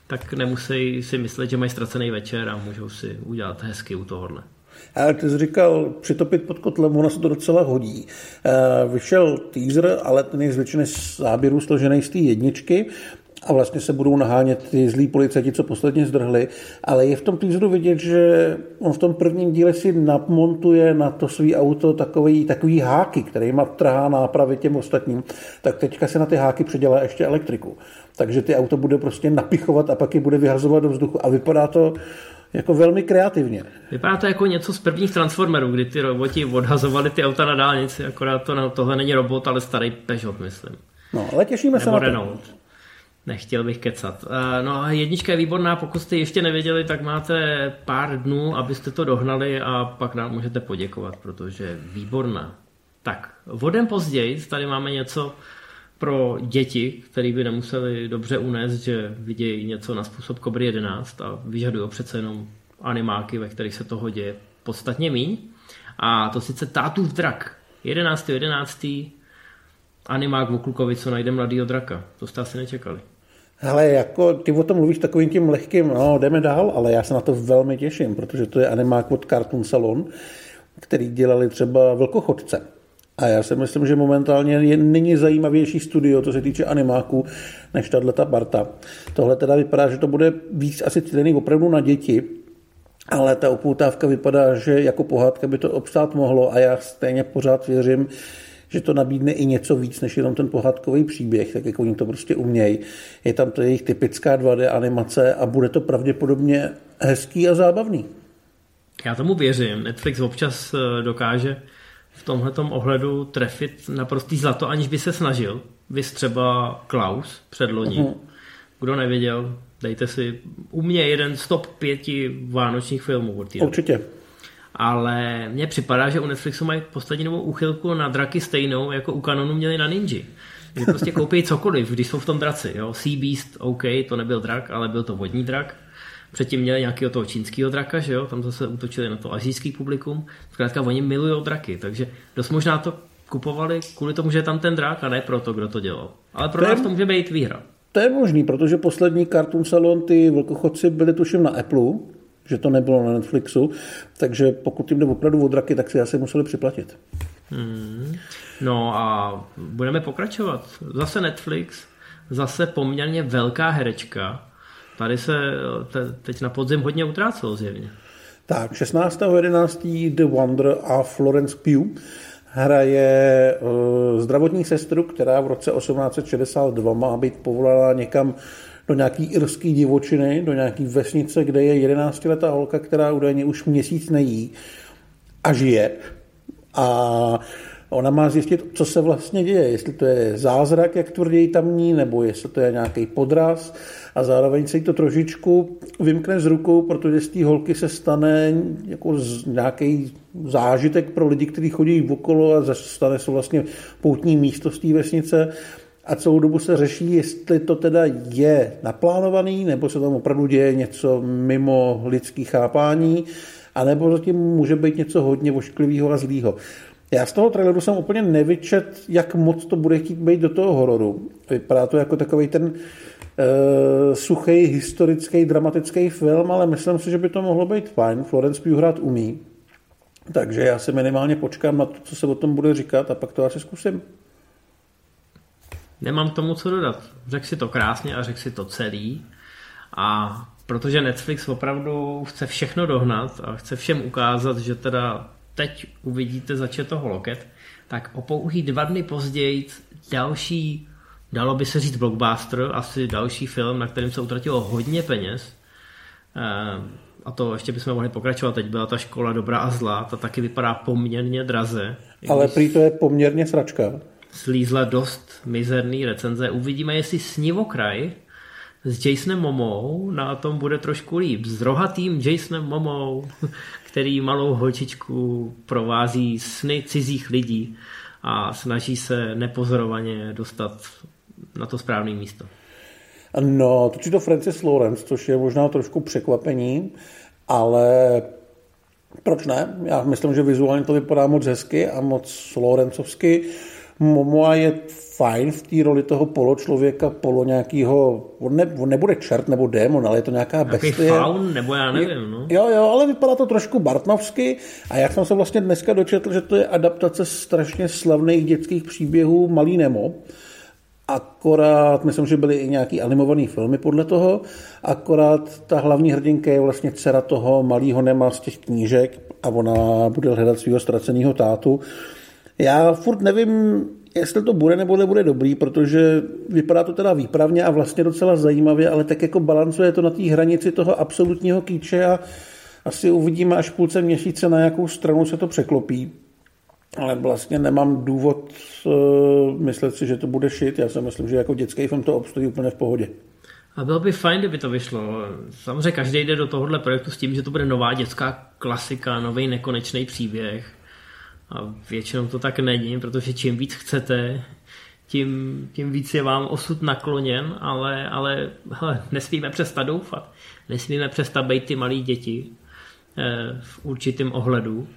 tak nemusí si myslet, že mají ztracený večer a můžou si udělat hezky u tohohle. Ale ty jsi říkal přitopit pod kotlem, ono se to docela hodí. Eh, vyšel teaser, ale ten je z většiny záběrů složený z té jedničky a vlastně se budou nahánět ty zlí policajti, co posledně zdrhli, ale je v tom teaseru vidět, že on v tom prvním díle si namontuje na to svý auto takový, takový háky, kterýma trhá nápravy těm ostatním, tak teďka se na ty háky předělá ještě elektriku. Takže ty auto bude prostě napichovat a pak je bude vyhazovat do vzduchu a vypadá to jako velmi kreativně. Vypadá to jako něco z prvních Transformerů, kdy ty roboti odhazovali ty auta na dálnici, akorát to, tohle není robot, ale starý Peugeot, myslím. No, ale těšíme Nebo se na to. Renault. Nechtěl bych kecat. Eh, no a jednička je výborná, pokud jste ještě nevěděli, tak máte pár dnů, abyste to dohnali a pak nám můžete poděkovat, protože je výborná. Tak, vodem později tady máme něco pro děti, který by nemuseli dobře unést, že vidějí něco na způsob Kobry 11 a vyžadují přece jenom animáky, ve kterých se toho děje podstatně míň. A to sice Tátův drak. 11. 11. animák v Oklukovi, co najde mladýho draka. To jste asi nečekali. Ale jako ty o tom mluvíš takovým tím lehkým, no jdeme dál, ale já se na to velmi těším, protože to je animák od Cartoon Salon, který dělali třeba Vlkochodce. A já si myslím, že momentálně je, není zajímavější studio, co se týče animáků, než tato Barta. Tohle teda vypadá, že to bude víc asi cílený opravdu na děti, ale ta upoutávka vypadá, že jako pohádka by to obstát mohlo a já stejně pořád věřím, že to nabídne i něco víc, než jenom ten pohádkový příběh, tak jako oni to prostě umějí. Je tam to jejich typická 2D animace a bude to pravděpodobně hezký a zábavný. Já tomu věřím. Netflix občas eh, dokáže v tomhletom ohledu trefit naprostý zlato, aniž by se snažil. Vy třeba Klaus předloni. Uh-huh. Kdo nevěděl, dejte si u mě jeden z top pěti vánočních filmů. Určitě. Ale mně připadá, že u Netflixu mají poslední novou úchylku na draky stejnou, jako u Canonu měli na Ninja. Že prostě koupí cokoliv, když jsou v tom draci. Jo? Sea Beast, OK, to nebyl drak, ale byl to vodní drak. Předtím měli nějakého toho čínského draka, že jo? tam zase útočili na to azijský publikum. Zkrátka oni milují draky, takže dost možná to kupovali kvůli tomu, že je tam ten drak a ne proto, kdo to dělal. Ale pro nás to může být výhra. To je možný, protože poslední Cartoon Salon, ty vlkochodci byli tuším na Apple, že to nebylo na Netflixu, takže pokud jim jde opravdu o draky, tak si asi museli připlatit. Hmm. No a budeme pokračovat. Zase Netflix, zase poměrně velká herečka. Tady se te, teď na podzim hodně utrácelo zjevně. Tak, 16.11. The Wonder a Florence Pugh hraje uh, zdravotní sestru, která v roce 1862 má být povolaná někam do nějaký irský divočiny, do nějaký vesnice, kde je 11 letá holka, která údajně už měsíc nejí a žije. A ona má zjistit, co se vlastně děje, jestli to je zázrak, jak tvrdí tamní, nebo jestli to je nějaký podraz a zároveň se jí to trošičku vymkne z rukou, protože z té holky se stane jako nějaký zážitek pro lidi, kteří chodí okolo a stane se vlastně poutní místo z té vesnice a celou dobu se řeší, jestli to teda je naplánovaný, nebo se tam opravdu děje něco mimo lidský chápání, anebo zatím může být něco hodně ošklivého a zlýho. Já z toho traileru jsem úplně nevyčet, jak moc to bude chtít být do toho hororu. Vypadá to jako takový ten uh, suchý, historický, dramatický film, ale myslím si, že by to mohlo být fajn. Florence Pugh hrát umí. Takže já si minimálně počkám na to, co se o tom bude říkat a pak to asi zkusím. Nemám k tomu co dodat. Řekl si to krásně a řekl si to celý. A protože Netflix opravdu chce všechno dohnat a chce všem ukázat, že teda teď uvidíte zač toho loket, tak o pouhý dva dny později další, dalo by se říct blockbuster, asi další film, na kterém se utratilo hodně peněz, eh, a to ještě bychom mohli pokračovat, teď byla ta škola dobrá a zlá, ta taky vypadá poměrně draze. Ale prý to je poměrně sračka slízla dost mizerný recenze. Uvidíme, jestli snivokraj s Jasonem Momou na tom bude trošku líp. S rohatým Jasonem Momou, který malou holčičku provází sny cizích lidí a snaží se nepozorovaně dostat na to správné místo. No, točí to Francis Lawrence, což je možná trošku překvapení, ale proč ne? Já myslím, že vizuálně to vypadá moc hezky a moc Lawrenceovsky. Momoa je fajn v té roli toho poločlověka, polo nějakého, on, ne, on nebude čert nebo démon, ale je to nějaká bestie. faun, nebo já nevím, no. Jo, jo, ale vypadá to trošku bartnovsky a jak jsem se vlastně dneska dočetl, že to je adaptace strašně slavných dětských příběhů Malý Nemo, Akorát, myslím, že byly i nějaký animované filmy podle toho, akorát ta hlavní hrdinka je vlastně dcera toho malého Nema z těch knížek a ona bude hledat svého ztraceného tátu já furt nevím, jestli to bude nebo nebude dobrý, protože vypadá to teda výpravně a vlastně docela zajímavě, ale tak jako balancuje to na té hranici toho absolutního kýče a asi uvidíme až půlce měsíce, na jakou stranu se to překlopí. Ale vlastně nemám důvod uh, myslet si, že to bude šit. Já si myslím, že jako dětský film to obstojí úplně v pohodě. A bylo by fajn, kdyby to vyšlo. Samozřejmě každý jde do tohohle projektu s tím, že to bude nová dětská klasika, nový nekonečný příběh. A většinou to tak není, protože čím víc chcete, tím, tím víc je vám osud nakloněn, ale, ale hele, nesmíme přestat doufat. Nesmíme přestat být ty malí děti eh, v určitém ohledu.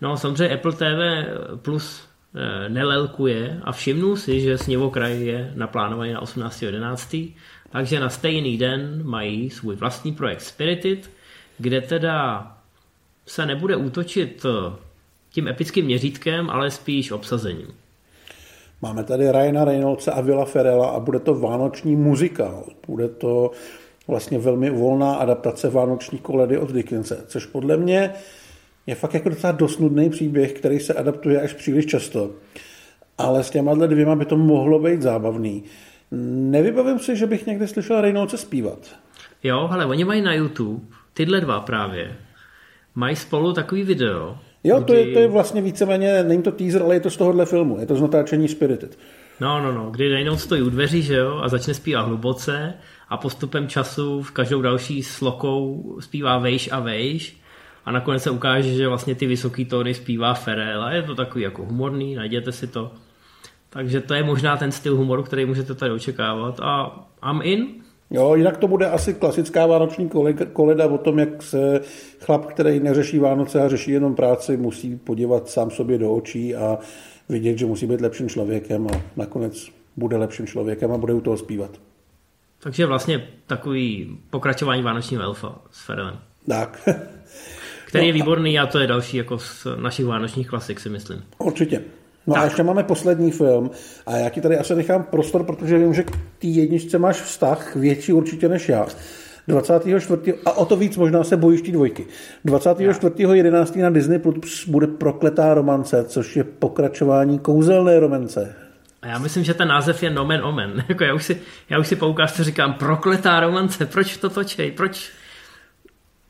No samozřejmě Apple TV Plus eh, nelelkuje a všimnul si, že sněvokraj je naplánovaný na 18.11. Takže na stejný den mají svůj vlastní projekt Spirited, kde teda se nebude útočit tím epickým měřítkem, ale spíš obsazením. Máme tady Ryana Reynoldse a Villa Ferrella a bude to vánoční muzikál. Bude to vlastně velmi volná adaptace vánoční koledy od Dickense, což podle mě je fakt jako docela dosnudný příběh, který se adaptuje až příliš často. Ale s těma dvěma by to mohlo být zábavný. Nevybavím si, že bych někde slyšel Reynoldse zpívat. Jo, ale oni mají na YouTube tyhle dva právě mají spolu takový video. Jo, to, je, to je vlastně víceméně, není to teaser, ale je to z tohohle filmu, je to z natáčení Spirited. No, no, no, kdy najednou stojí u dveří, že jo, a začne zpívat hluboce a postupem času v každou další slokou zpívá vejš a vejš a nakonec se ukáže, že vlastně ty vysoký tóny zpívá Ferel a je to takový jako humorný, najděte si to. Takže to je možná ten styl humoru, který můžete tady očekávat a I'm in. Jo, jinak to bude asi klasická vánoční koleda o tom, jak se chlap, který neřeší Vánoce a řeší jenom práci, musí podívat sám sobě do očí a vidět, že musí být lepším člověkem a nakonec bude lepším člověkem a bude u toho zpívat. Takže vlastně takový pokračování vánočního elfa s Ferelem. Tak. Který je no výborný a to je další jako z našich vánočních klasik, si myslím. Určitě. No tak. a ještě máme poslední film a já ti tady asi nechám prostor, protože vím, že k té jedničce máš vztah větší určitě než já. 24. a o to víc možná se bojíš ty dvojky. 24.11. na Disney Plus bude Prokletá romance, což je pokračování kouzelné romance. A já myslím, že ten název je nomen omen. Jako já už si, já už si po ukázce říkám, prokletá romance, proč to točej, proč?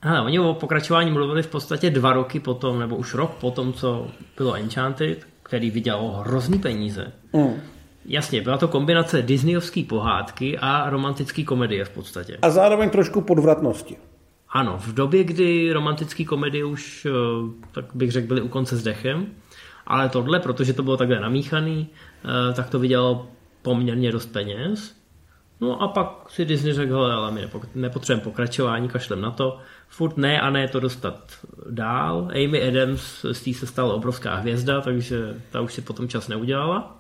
Ale oni o pokračování mluvili v podstatě dva roky potom, nebo už rok potom, co bylo Enchanted, který vydělal hrozný peníze. Mm. Jasně, byla to kombinace disneyovské pohádky a romantické komedie v podstatě. A zároveň trošku podvratnosti. Ano, v době, kdy romantické komedie už, eh, tak bych řekl, byly u konce s dechem, ale tohle, protože to bylo takhle namíchaný, eh, tak to vydělalo poměrně dost peněz. No a pak si Disney řekl, ale my nepotřebujeme pokračování, kašlem na to. Furt ne a ne to dostat dál. Amy Adams z té se stala obrovská hvězda, takže ta už si potom čas neudělala.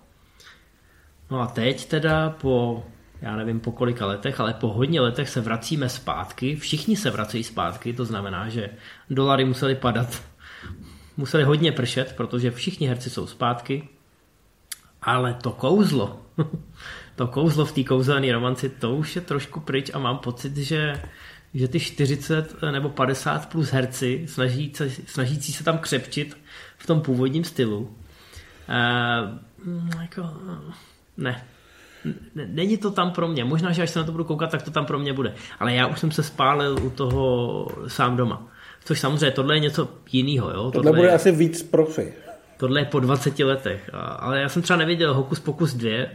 No a teď teda po, já nevím po kolika letech, ale po hodně letech se vracíme zpátky. Všichni se vracejí zpátky, to znamená, že dolary museli padat. Museli hodně pršet, protože všichni herci jsou zpátky. Ale to kouzlo, to kouzlo v té kouzelné romanci, to už je trošku pryč a mám pocit, že, že ty 40 nebo 50 plus herci snaží, snažící se tam křepčit v tom původním stylu. Uh, jako, ne. Není to tam pro mě. Možná, že až se na to budu koukat, tak to tam pro mě bude. Ale já už jsem se spálil u toho sám doma. Což samozřejmě tohle je něco jiného. Jo? Tohle, tohle bude je, asi víc profi. Tohle je po 20 letech. Ale já jsem třeba neviděl Hokus Pokus 2,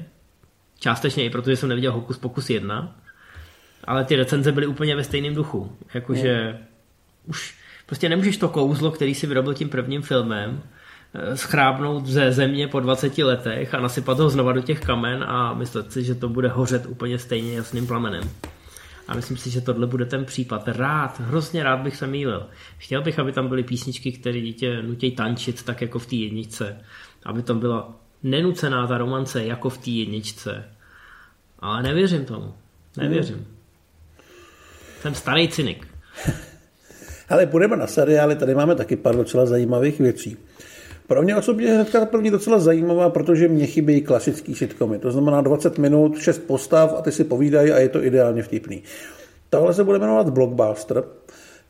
částečně i protože jsem neviděl Hokus Pokus 1, ale ty recenze byly úplně ve stejném duchu. Jakože hmm. už prostě nemůžeš to kouzlo, který si vyrobil tím prvním filmem, Eh, schrábnout ze země po 20 letech a nasypat ho znova do těch kamen a myslet si, že to bude hořet úplně stejně jasným plamenem. A myslím si, že tohle bude ten případ. Rád, hrozně rád bych se mýlil. Chtěl bych, aby tam byly písničky, které dítě nutí tančit, tak jako v té jedničce. Aby tam byla nenucená ta romance, jako v té jedničce. Ale nevěřím tomu. Nevěřím. Mm. Jsem starý cynik. Ale půjdeme na seriály, tady máme taky pár docela zajímavých věcí. Pro mě osobně je hnedka první docela zajímavá, protože mě chybí klasický sitcomy. To znamená 20 minut, 6 postav a ty si povídají a je to ideálně vtipný. Tohle se bude jmenovat Blockbuster.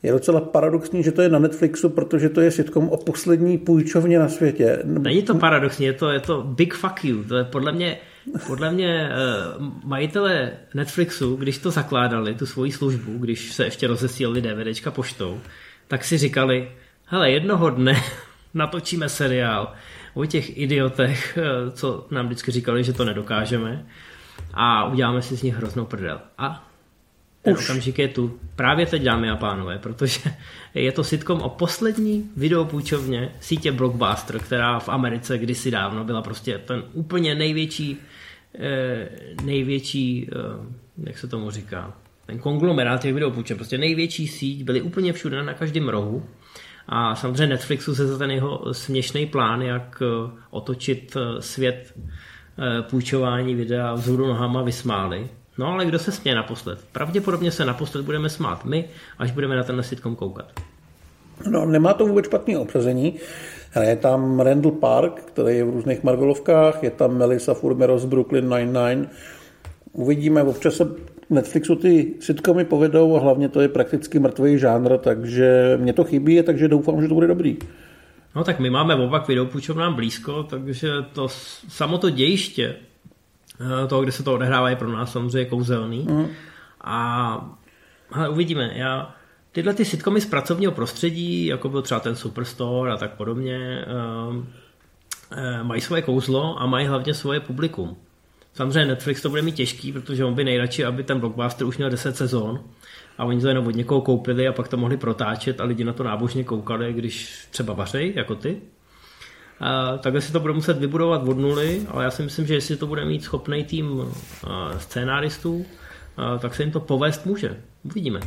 Je docela paradoxní, že to je na Netflixu, protože to je sitcom o poslední půjčovně na světě. Není to paradoxní, je to, je to big fuck you. To je podle mě, podle mě uh, majitele Netflixu, když to zakládali, tu svoji službu, když se ještě rozesílali DVDčka poštou, tak si říkali, hele, jednoho dne natočíme seriál o těch idiotech, eh, co nám vždycky říkali, že to nedokážeme a uděláme si z nich hroznou prdel. A ten Už. okamžik je tu právě teď, dámy a pánové, protože je to sitcom o poslední videopůjčovně sítě Blockbuster, která v Americe kdysi dávno byla prostě ten úplně největší, eh, největší, eh, jak se tomu říká, ten konglomerát těch videopůjček, prostě největší síť, byly úplně všude na každém rohu a samozřejmě Netflixu se za ten jeho směšný plán, jak eh, otočit eh, svět eh, půjčování videa vzhůru nohama vysmáli. No ale kdo se směje naposled? Pravděpodobně se naposled budeme smát my, až budeme na ten sitcom koukat. No, nemá to vůbec špatné obsazení. Je tam Randall Park, který je v různých Marvelovkách, je tam Melissa Furmero z Brooklyn Nine-Nine. Uvidíme, občas se Netflixu ty sitcomy povedou a hlavně to je prakticky mrtvý žánr, takže mě to chybí, takže doufám, že to bude dobrý. No tak my máme opak videopůjčovnám blízko, takže to samo to dějiště, eh, toho, kde se to odehrává, je pro nás samozřejmě kouzelný. Mm. A ale uvidíme. Já tyhle ty sitcomy z pracovního prostředí, jako byl třeba ten Superstore a tak podobně, mají svoje kouzlo a mají hlavně svoje publikum. Samozřejmě Netflix to bude mít těžký, protože on by nejradši, aby ten blockbuster už měl 10 sezon a oni to jenom od někoho koupili a pak to mohli protáčet a lidi na to nábožně koukali, když třeba vařej, jako ty. A takhle si to bude muset vybudovat od nuly, ale já si myslím, že jestli to bude mít schopný tým scénáristů, tak se jim to povést může. Uvidíme.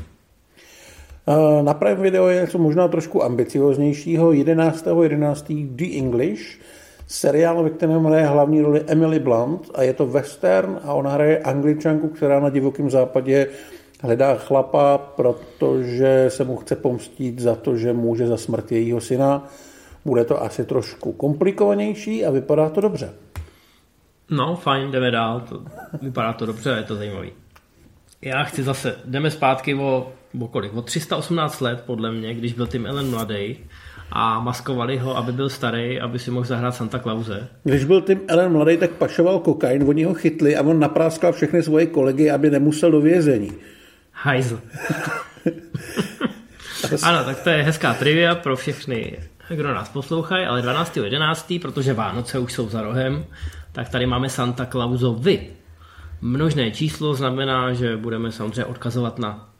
Na Prime Video je něco možná trošku ambicioznějšího. 11.11. 11. The English, seriál, ve kterém hraje hlavní roli Emily Blunt a je to western a ona hraje angličanku, která na divokém západě hledá chlapa, protože se mu chce pomstít za to, že může za smrt jejího syna. Bude to asi trošku komplikovanější a vypadá to dobře. No, fajn, jdeme dál. To, vypadá to dobře, je to zajímavý. Já chci zase, jdeme zpátky o, o kolik? O 318 let, podle mě, když byl Tim Ellen mladý a maskovali ho, aby byl starý, aby si mohl zahrát Santa Clause. Když byl Tim Ellen mladý, tak pašoval kokain, oni ho chytli a on napráskal všechny svoje kolegy, aby nemusel do vězení. Hajzl. ano, tak to je hezká trivia pro všechny, kdo nás poslouchají, ale 12.11., protože Vánoce už jsou za rohem, tak tady máme Santa Clausovi. Množné číslo znamená, že budeme samozřejmě odkazovat na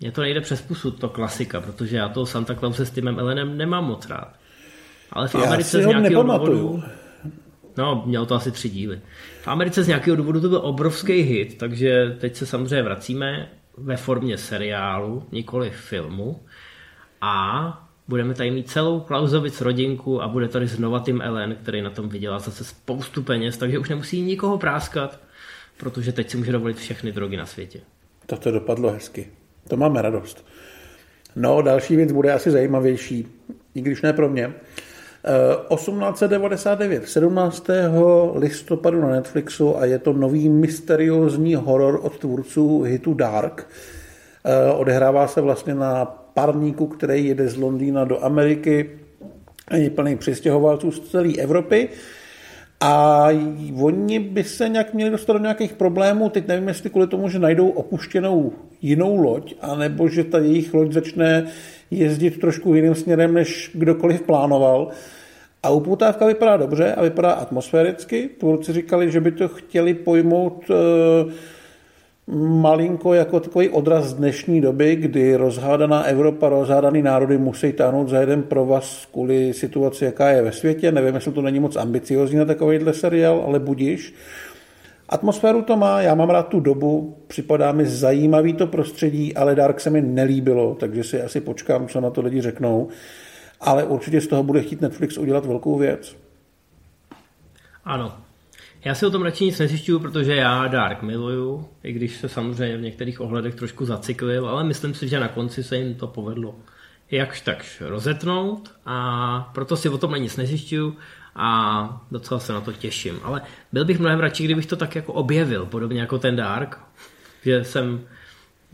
mně to nejde přes pusu, to klasika, protože já toho Santa Clause s Timem Ellenem nemám moc rád. Ale v Americe z nějakého důvodu... No, měl to asi tři díly. V Americe z nějakého důvodu to byl obrovský hit, takže teď se samozřejmě vracíme ve formě seriálu, nikoli filmu. A budeme tady mít celou Klausovic rodinku a bude tady znova Tim Ellen, který na tom vydělá zase spoustu peněz, takže už nemusí nikoho práskat, protože teď si může dovolit všechny drogy na světě. To dopadlo hezky. To máme radost. No, další věc bude asi zajímavější, i když ne pro mě. 1899, 17. listopadu na Netflixu a je to nový mysteriózní horor od tvůrců hitu Dark. Eh, odehrává se vlastně na parníku, který jede z Londýna do Ameriky, je plný přistěhovalců z celé Evropy a oni by se nějak měli dostat do nějakých problémů. Teď nevím, jestli kvůli tomu, že najdou opuštěnou jinou loď, anebo že ta jejich loď začne jezdit trošku jiným směrem, než kdokoliv plánoval. A upoutávka vypadá dobře a vypadá atmosféricky. Tvůrci říkali, že by to chtěli pojmout uh, malinko jako takový odraz dnešní doby, kdy rozhádaná Evropa, rozhádaný národy musí táhnout za jeden provaz kvůli situaci, jaká je ve světě. Nevím, jestli to není moc ambiciozní na takovýhle seriál, ale budíš. Atmosféru to má, já mám rád tu dobu, připadá mi zajímavý to prostředí, ale Dark se mi nelíbilo, takže si asi počkám, co na to lidi řeknou. Ale určitě z toho bude chtít Netflix udělat velkou věc. Ano, já si o tom radši nic nezjišťuju, protože já Dark miluju, i když se samozřejmě v některých ohledech trošku zacyklil, ale myslím si, že na konci se jim to povedlo jakž takž rozetnout a proto si o tom nic nezjišťuju a docela se na to těším. Ale byl bych mnohem radši, kdybych to tak jako objevil, podobně jako ten Dark, že jsem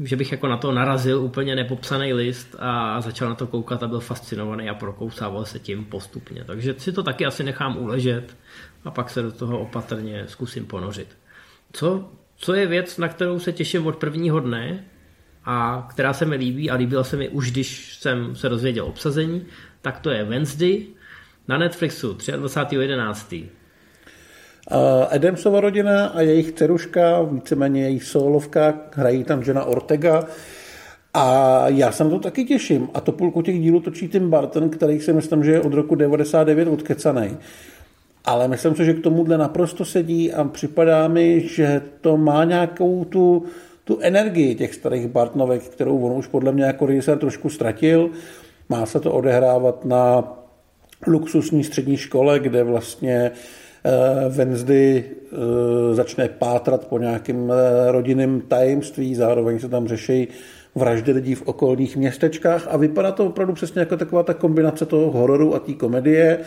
že bych jako na to narazil úplně nepopsaný list a začal na to koukat a byl fascinovaný a prokousával se tím postupně. Takže si to taky asi nechám uležet a pak se do toho opatrně zkusím ponořit. Co, co je věc, na kterou se těším od prvního dne a která se mi líbí a líbila se mi už, když jsem se dozvěděl obsazení, tak to je Wednesday na Netflixu 23.11. Adamsova rodina a jejich dceruška, víceméně jejich solovka, hrají tam žena Ortega. A já se na to taky těším. A to půlku těch dílů točí Tim Barton, který si myslím, že je od roku 99 odkecaný. Ale myslím si, že k tomuhle naprosto sedí a připadá mi, že to má nějakou tu, tu energii těch starých Bartnovek, kterou on už podle mě jako režisér trošku ztratil. Má se to odehrávat na luxusní střední škole, kde vlastně Eh, Wednesday eh, začne pátrat po nějakém eh, rodinném tajemství, zároveň se tam řeší vraždy lidí v okolních městečkách a vypadá to opravdu přesně jako taková ta kombinace toho hororu a té komedie.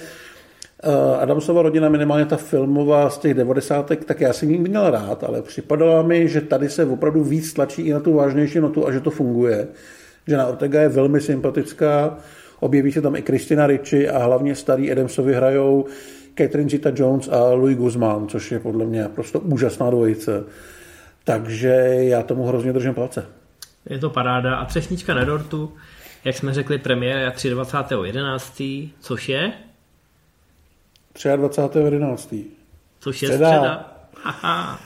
Adamsova rodina, minimálně ta filmová z těch devadesátek, tak já jsem ji měl rád, ale připadalo mi, že tady se opravdu víc tlačí i na tu vážnější notu a že to funguje. Že na Ortega je velmi sympatická, objeví se tam i Kristina Ricci a hlavně starý Adamsovi hrajou Catherine Zeta-Jones a Louis Guzman, což je podle mě prostě úžasná dvojice. Takže já tomu hrozně držím palce. Je to paráda. A třešnička na dortu, jak jsme řekli, premiéra 23.11., což je? 23.11. Což je středa. středa. Haha.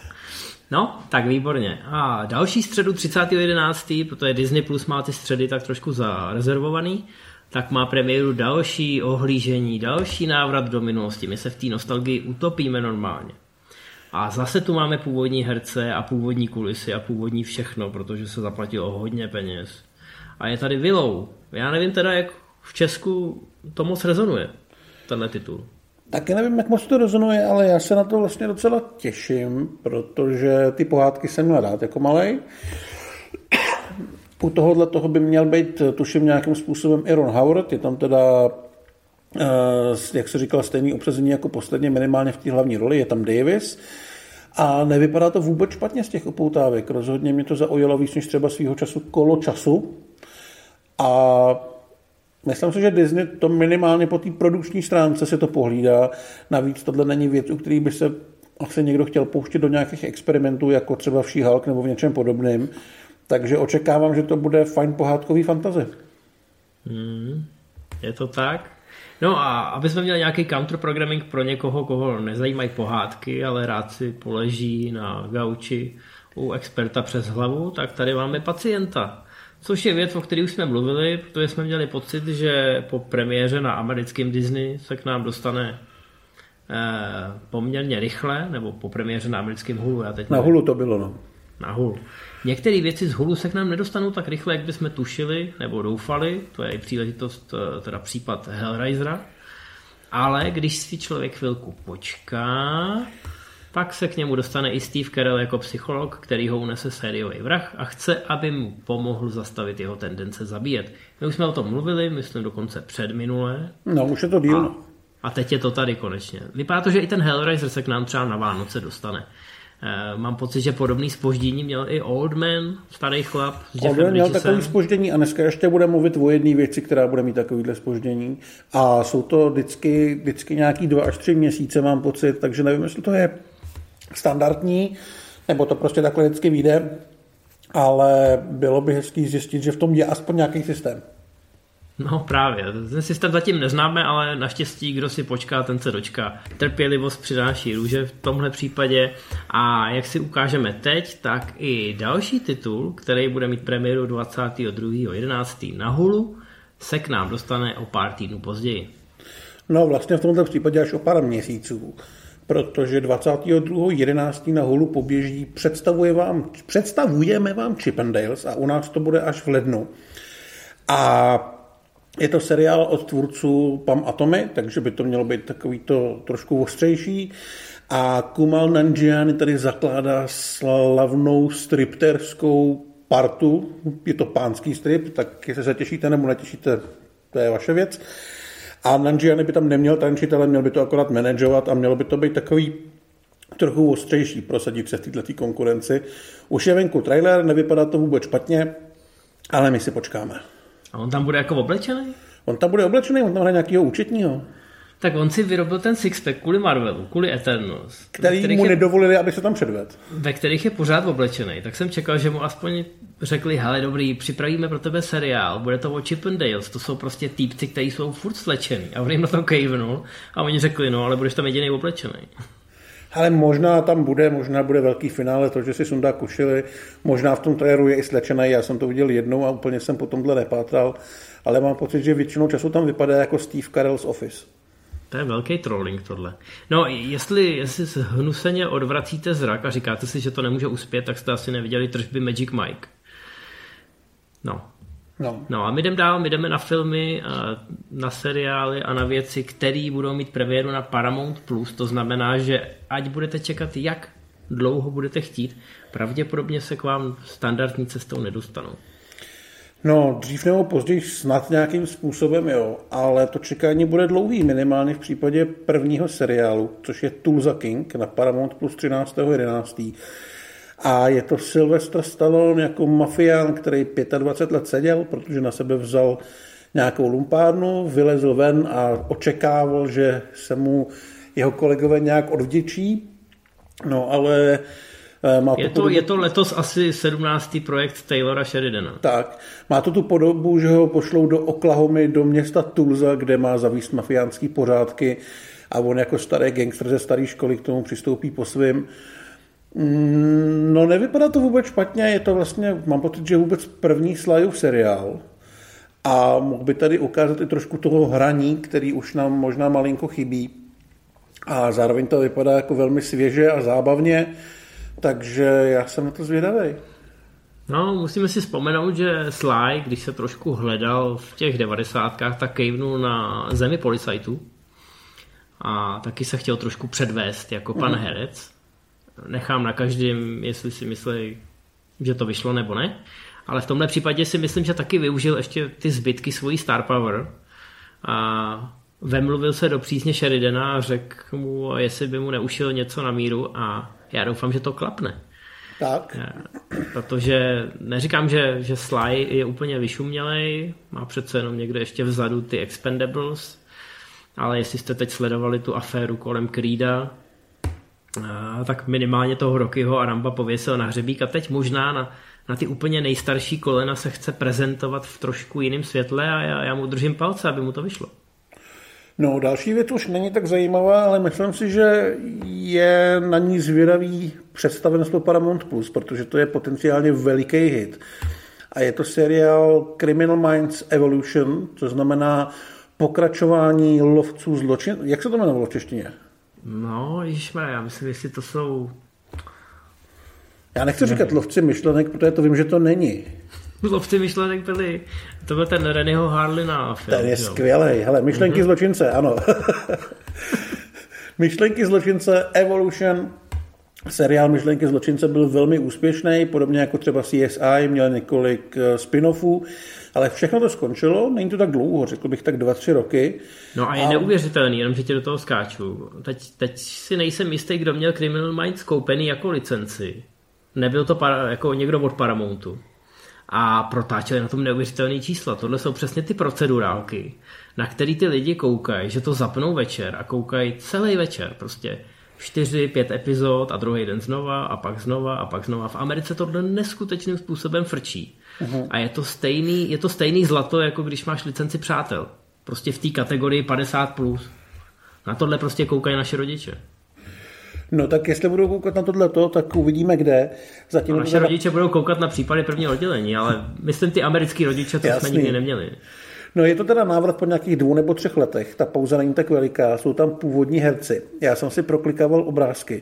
No, tak výborně. A další středu 30.11., protože Disney Plus má ty středy tak trošku zarezervovaný, tak má premiéru další ohlížení, další návrat do minulosti. My se v té nostalgii utopíme normálně. A zase tu máme původní herce a původní kulisy a původní všechno, protože se zaplatilo hodně peněz. A je tady Willow. Já nevím teda, jak v Česku to moc rezonuje, tenhle titul. Taky nevím, jak moc to rezonuje, ale já se na to vlastně docela těším, protože ty pohádky jsem měl rád jako malej. U tohohle toho by měl být, tuším, nějakým způsobem Aaron Howard, je tam teda eh, jak se říkal, stejný obsazení jako posledně, minimálně v té hlavní roli, je tam Davis. A nevypadá to vůbec špatně z těch upoutávek. Rozhodně mě to zaujalo víc než třeba svého času kolo času. A Myslím si, že Disney to minimálně po té produkční stránce se to pohlídá. Navíc tohle není věc, u který by se asi někdo chtěl pouštět do nějakých experimentů, jako třeba v She-Hulk nebo v něčem podobném. Takže očekávám, že to bude fajn pohádkový fantazy. Hmm, je to tak? No a aby jsme měli nějaký counterprogramming pro někoho, koho nezajímají pohádky, ale rád si poleží na gauči u experta přes hlavu, tak tady máme pacienta. Což je věc, o které už jsme mluvili, protože jsme měli pocit, že po premiéře na americkém Disney se k nám dostane eh, poměrně rychle, nebo po premiéře na americkém Hulu. Já teď na Hulu to bylo, no. Na Hulu. Některé věci z Hulu se k nám nedostanou tak rychle, jak bychom tušili nebo doufali. To je i příležitost, eh, teda případ Hellraisera. Ale když si člověk chvilku počká, pak se k němu dostane i Steve Carell jako psycholog, který ho unese sériový vrah a chce, aby mu pomohl zastavit jeho tendence zabíjet. My už jsme o tom mluvili, myslím dokonce před minulé. No, už je to díl. A, a teď je to tady konečně. Vypadá to, že i ten Hellraiser se k nám třeba na Vánoce dostane. E, mám pocit, že podobný spoždění měl i Old Man, starý chlap. Old Man měl takový spoždění a dneska ještě bude mluvit o jedné věci, která bude mít takovýhle spoždění. A jsou to vždycky, vždycky nějaký dva až tři měsíce, mám pocit, takže nevím, jestli to je standardní, nebo to prostě takhle vždycky vyjde, ale bylo by hezký zjistit, že v tom je aspoň nějaký systém. No právě, ten systém zatím neznáme, ale naštěstí, kdo si počká, ten se dočká. Trpělivost přináší růže v tomhle případě a jak si ukážeme teď, tak i další titul, který bude mít premiéru 22.11. na Hulu, se k nám dostane o pár týdnů později. No vlastně v tomto případě až o pár měsíců protože 22.11. na Hulu poběží představuje vám, představujeme vám Chippendales a u nás to bude až v lednu. A je to seriál od tvůrců Pam Atomy, takže by to mělo být takový to trošku ostřejší. A Kumal Nanjiani tady zakládá slavnou stripterskou partu. Je to pánský strip, tak jestli se těšíte nebo netěšíte, to je vaše věc. A Nanjiani by tam neměl tančitele, měl by to akorát manažovat a mělo by to být takový trochu ostřejší prosadit se v této konkurenci. Už je venku trailer, nevypadá to vůbec špatně, ale my si počkáme. A on tam bude jako oblečený? On tam bude oblečený, on tam hraje nějakého účetního. Tak on si vyrobil ten sixpack kvůli Marvelu, kvůli Eternals. Který mu je, nedovolili, aby se tam předvedl. Ve kterých je pořád oblečený. Tak jsem čekal, že mu aspoň řekli, hele dobrý, připravíme pro tebe seriál, bude to o Chippendales, to jsou prostě týpci, kteří jsou furt slečený. A on jim na to kejvnul a oni řekli, no ale budeš tam jediný oblečený. Ale možná tam bude, možná bude velký finále, to, že si sundá košily, možná v tom traileru je i slečený, já jsem to viděl jednou a úplně jsem po tomhle nepátral, ale mám pocit, že většinou času tam vypadá jako Steve Carell's Office. To je velký trolling tohle. No, jestli, jestli hnuseně odvracíte zrak a říkáte si, že to nemůže uspět, tak jste asi neviděli tržby Magic Mike. No. No. no a my jdeme dál, my jdeme na filmy, na seriály a na věci, které budou mít premiéru na Paramount+. Plus. To znamená, že ať budete čekat, jak dlouho budete chtít, pravděpodobně se k vám standardní cestou nedostanou. No, dřív nebo později snad nějakým způsobem, jo, ale to čekání bude dlouhý, minimálně v případě prvního seriálu, což je Tulsa King na Paramount plus 13.11. A je to Sylvester Stallone jako mafián, který 25 let seděl, protože na sebe vzal nějakou lumpárnu, vylezl ven a očekával, že se mu jeho kolegové nějak odvděčí. No ale Eh, má to je, to, podobu... je to letos asi 17. projekt Taylora Sheridana. Tak, má to tu podobu, že ho pošlou do Oklahomy, do města Tulsa, kde má zavíst mafiánský pořádky a on jako starý gangster ze staré školy k tomu přistoupí po svým. Mm, no nevypadá to vůbec špatně, je to vlastně, mám pocit, že vůbec první Slyův seriál. A mohl by tady ukázat i trošku toho hraní, který už nám možná malinko chybí. A zároveň to vypadá jako velmi svěže a zábavně, takže já jsem na to zvědavý. No, musíme si vzpomenout, že Sly, když se trošku hledal v těch devadesátkách, tak kejvnul na zemi policajtů a taky se chtěl trošku předvést jako pan mm. herec. Nechám na každém, jestli si myslí, že to vyšlo nebo ne. Ale v tomhle případě si myslím, že taky využil ještě ty zbytky svojí star power a vemluvil se do přízně Sheridana a řekl mu, jestli by mu neušil něco na míru a já doufám, že to klapne. Tak. Protože neříkám, že, že Sly je úplně vyšumělej, má přece jenom někde ještě vzadu ty Expendables, ale jestli jste teď sledovali tu aféru kolem Creeda, tak minimálně toho Rockyho a Ramba pověsil na hřebík a teď možná na, na ty úplně nejstarší kolena se chce prezentovat v trošku jiném světle a já, já mu držím palce, aby mu to vyšlo. No, další věc už není tak zajímavá, ale myslím si, že je na ní zvědavý představenstvo Paramount+, Plus, protože to je potenciálně veliký hit. A je to seriál Criminal Minds Evolution, to znamená pokračování lovců zločin. Jak se to jmenovalo v češtině? No, ježišmarja, já myslím, jestli to jsou... Já nechci ne. říkat lovci myšlenek, protože to vím, že to není. Lovci myšlenek byli, to byl ten Reného Harlina film. Ten je skvělý, hele, myšlenky mm-hmm. zločince, ano. myšlenky zločince Evolution, seriál Myšlenky zločince byl velmi úspěšný, podobně jako třeba CSI, měl několik eh, spin-offů, ale všechno to skončilo, není to tak dlouho, řekl bych tak dva, tři roky. No a je a... neuvěřitelný, jenom že ti do toho skáču. Teď, teď si nejsem jistý, kdo měl Criminal Minds koupený jako licenci. Nebyl to para, jako někdo od Paramountu a protáčeli na tom neuvěřitelné čísla. Tohle jsou přesně ty procedurálky, na který ty lidi koukají, že to zapnou večer a koukají celý večer, prostě čtyři, pět epizod a druhý den znova a pak znova a pak znova. V Americe tohle neskutečným způsobem frčí. Uh-huh. A je to, stejný, je to stejný zlato, jako když máš licenci přátel. Prostě v té kategorii 50+. Plus. Na tohle prostě koukají naše rodiče. No tak jestli budou koukat na tohleto, tak uvidíme kde. Zatím naše teda... rodiče budou koukat na případy prvního oddělení, ale myslím ty americký rodiče, to Jasný. jsme nikdy neměli. No je to teda návrat po nějakých dvou nebo třech letech. Ta pauza není tak veliká, jsou tam původní herci. Já jsem si proklikával obrázky.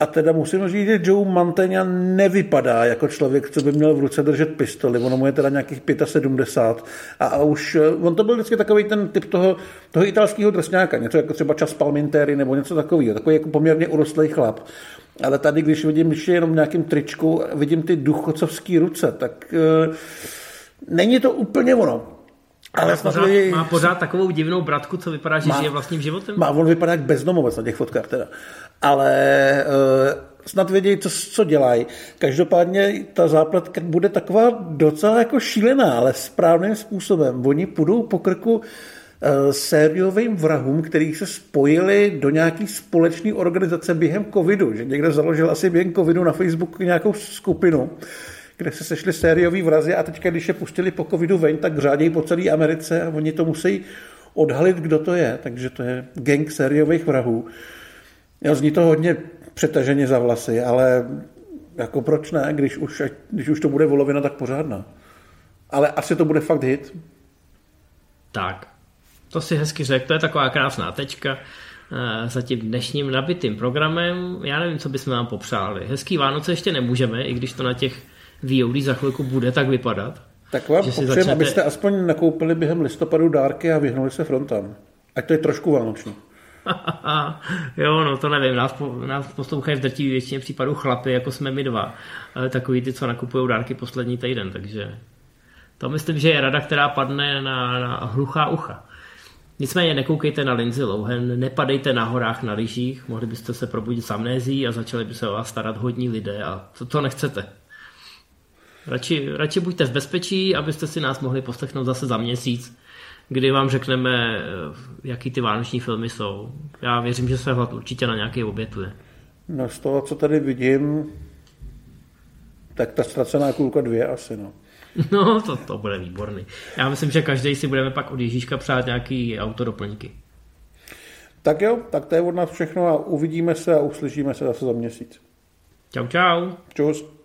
A teda musím říct, že Joe Mantegna nevypadá jako člověk, co by měl v ruce držet pistoli. Ono mu je teda nějakých 75. A, a už, eh, on to byl vždycky takový ten typ toho, toho italského drsňáka, něco jako třeba čas Palmintéry nebo něco takového. Takový jako poměrně urostlý chlap. Ale tady, když vidím, když je jenom nějakým tričku, vidím ty duchocovský ruce, tak uh, není to úplně ono. Ale pořád, je... má pořád takovou divnou bratku, co vypadá, že má, žije vlastním životem? Má, on vypadá jak bezdomovec na těch fotkách teda. Ale uh, snad vědějí, co, co dělají. Každopádně ta zápletka bude taková docela jako šílená, ale správným způsobem. Oni půjdou po krku uh, sériovým vrahům, který se spojili do nějaký společné organizace během covidu, že někdo založil asi během covidu na Facebooku nějakou skupinu, kde se sešli sériový vrazy a teďka, když je pustili po covidu ven, tak řádějí po celé Americe a oni to musí odhalit, kdo to je. Takže to je gang sériových vrahů. Jo, zní to hodně přetaženě za vlasy, ale jako proč ne, když už, když už to bude volovina, tak pořádná. Ale asi to bude fakt hit. Tak, to si hezky řekl, to je taková krásná tečka eh, za tím dnešním nabitým programem. Já nevím, co bychom vám popřáli. Hezký Vánoce ještě nemůžeme, i když to na těch VOD za chvilku bude tak vypadat. Tak vám popřejem, začnete... abyste aspoň nakoupili během listopadu dárky a vyhnuli se frontám. Ať to je trošku vánoční. jo, no to nevím, nás, po, nás poslouchají v drtivé většině případů chlapy, jako jsme my dva. Takový ty, co nakupují dárky poslední týden, takže to myslím, že je rada, která padne na, na hluchá ucha. Nicméně nekoukejte na Lindsay Lohan, nepadejte na horách na lyžích, mohli byste se probudit s amnézí a začali by se o vás starat hodní lidé a to, to nechcete. Radši, radši buďte v bezpečí, abyste si nás mohli poslechnout zase za měsíc, kdy vám řekneme, jaký ty vánoční filmy jsou. Já věřím, že se hlad určitě na nějaký obětuje. No z toho, co tady vidím, tak ta ztracená kulka dvě asi, no. No, to, to bude výborný. Já myslím, že každý si budeme pak od Ježíška přát nějaký autodoplňky. Tak jo, tak to je od nás všechno a uvidíme se a uslyšíme se zase za měsíc. Čau, čau. Čus.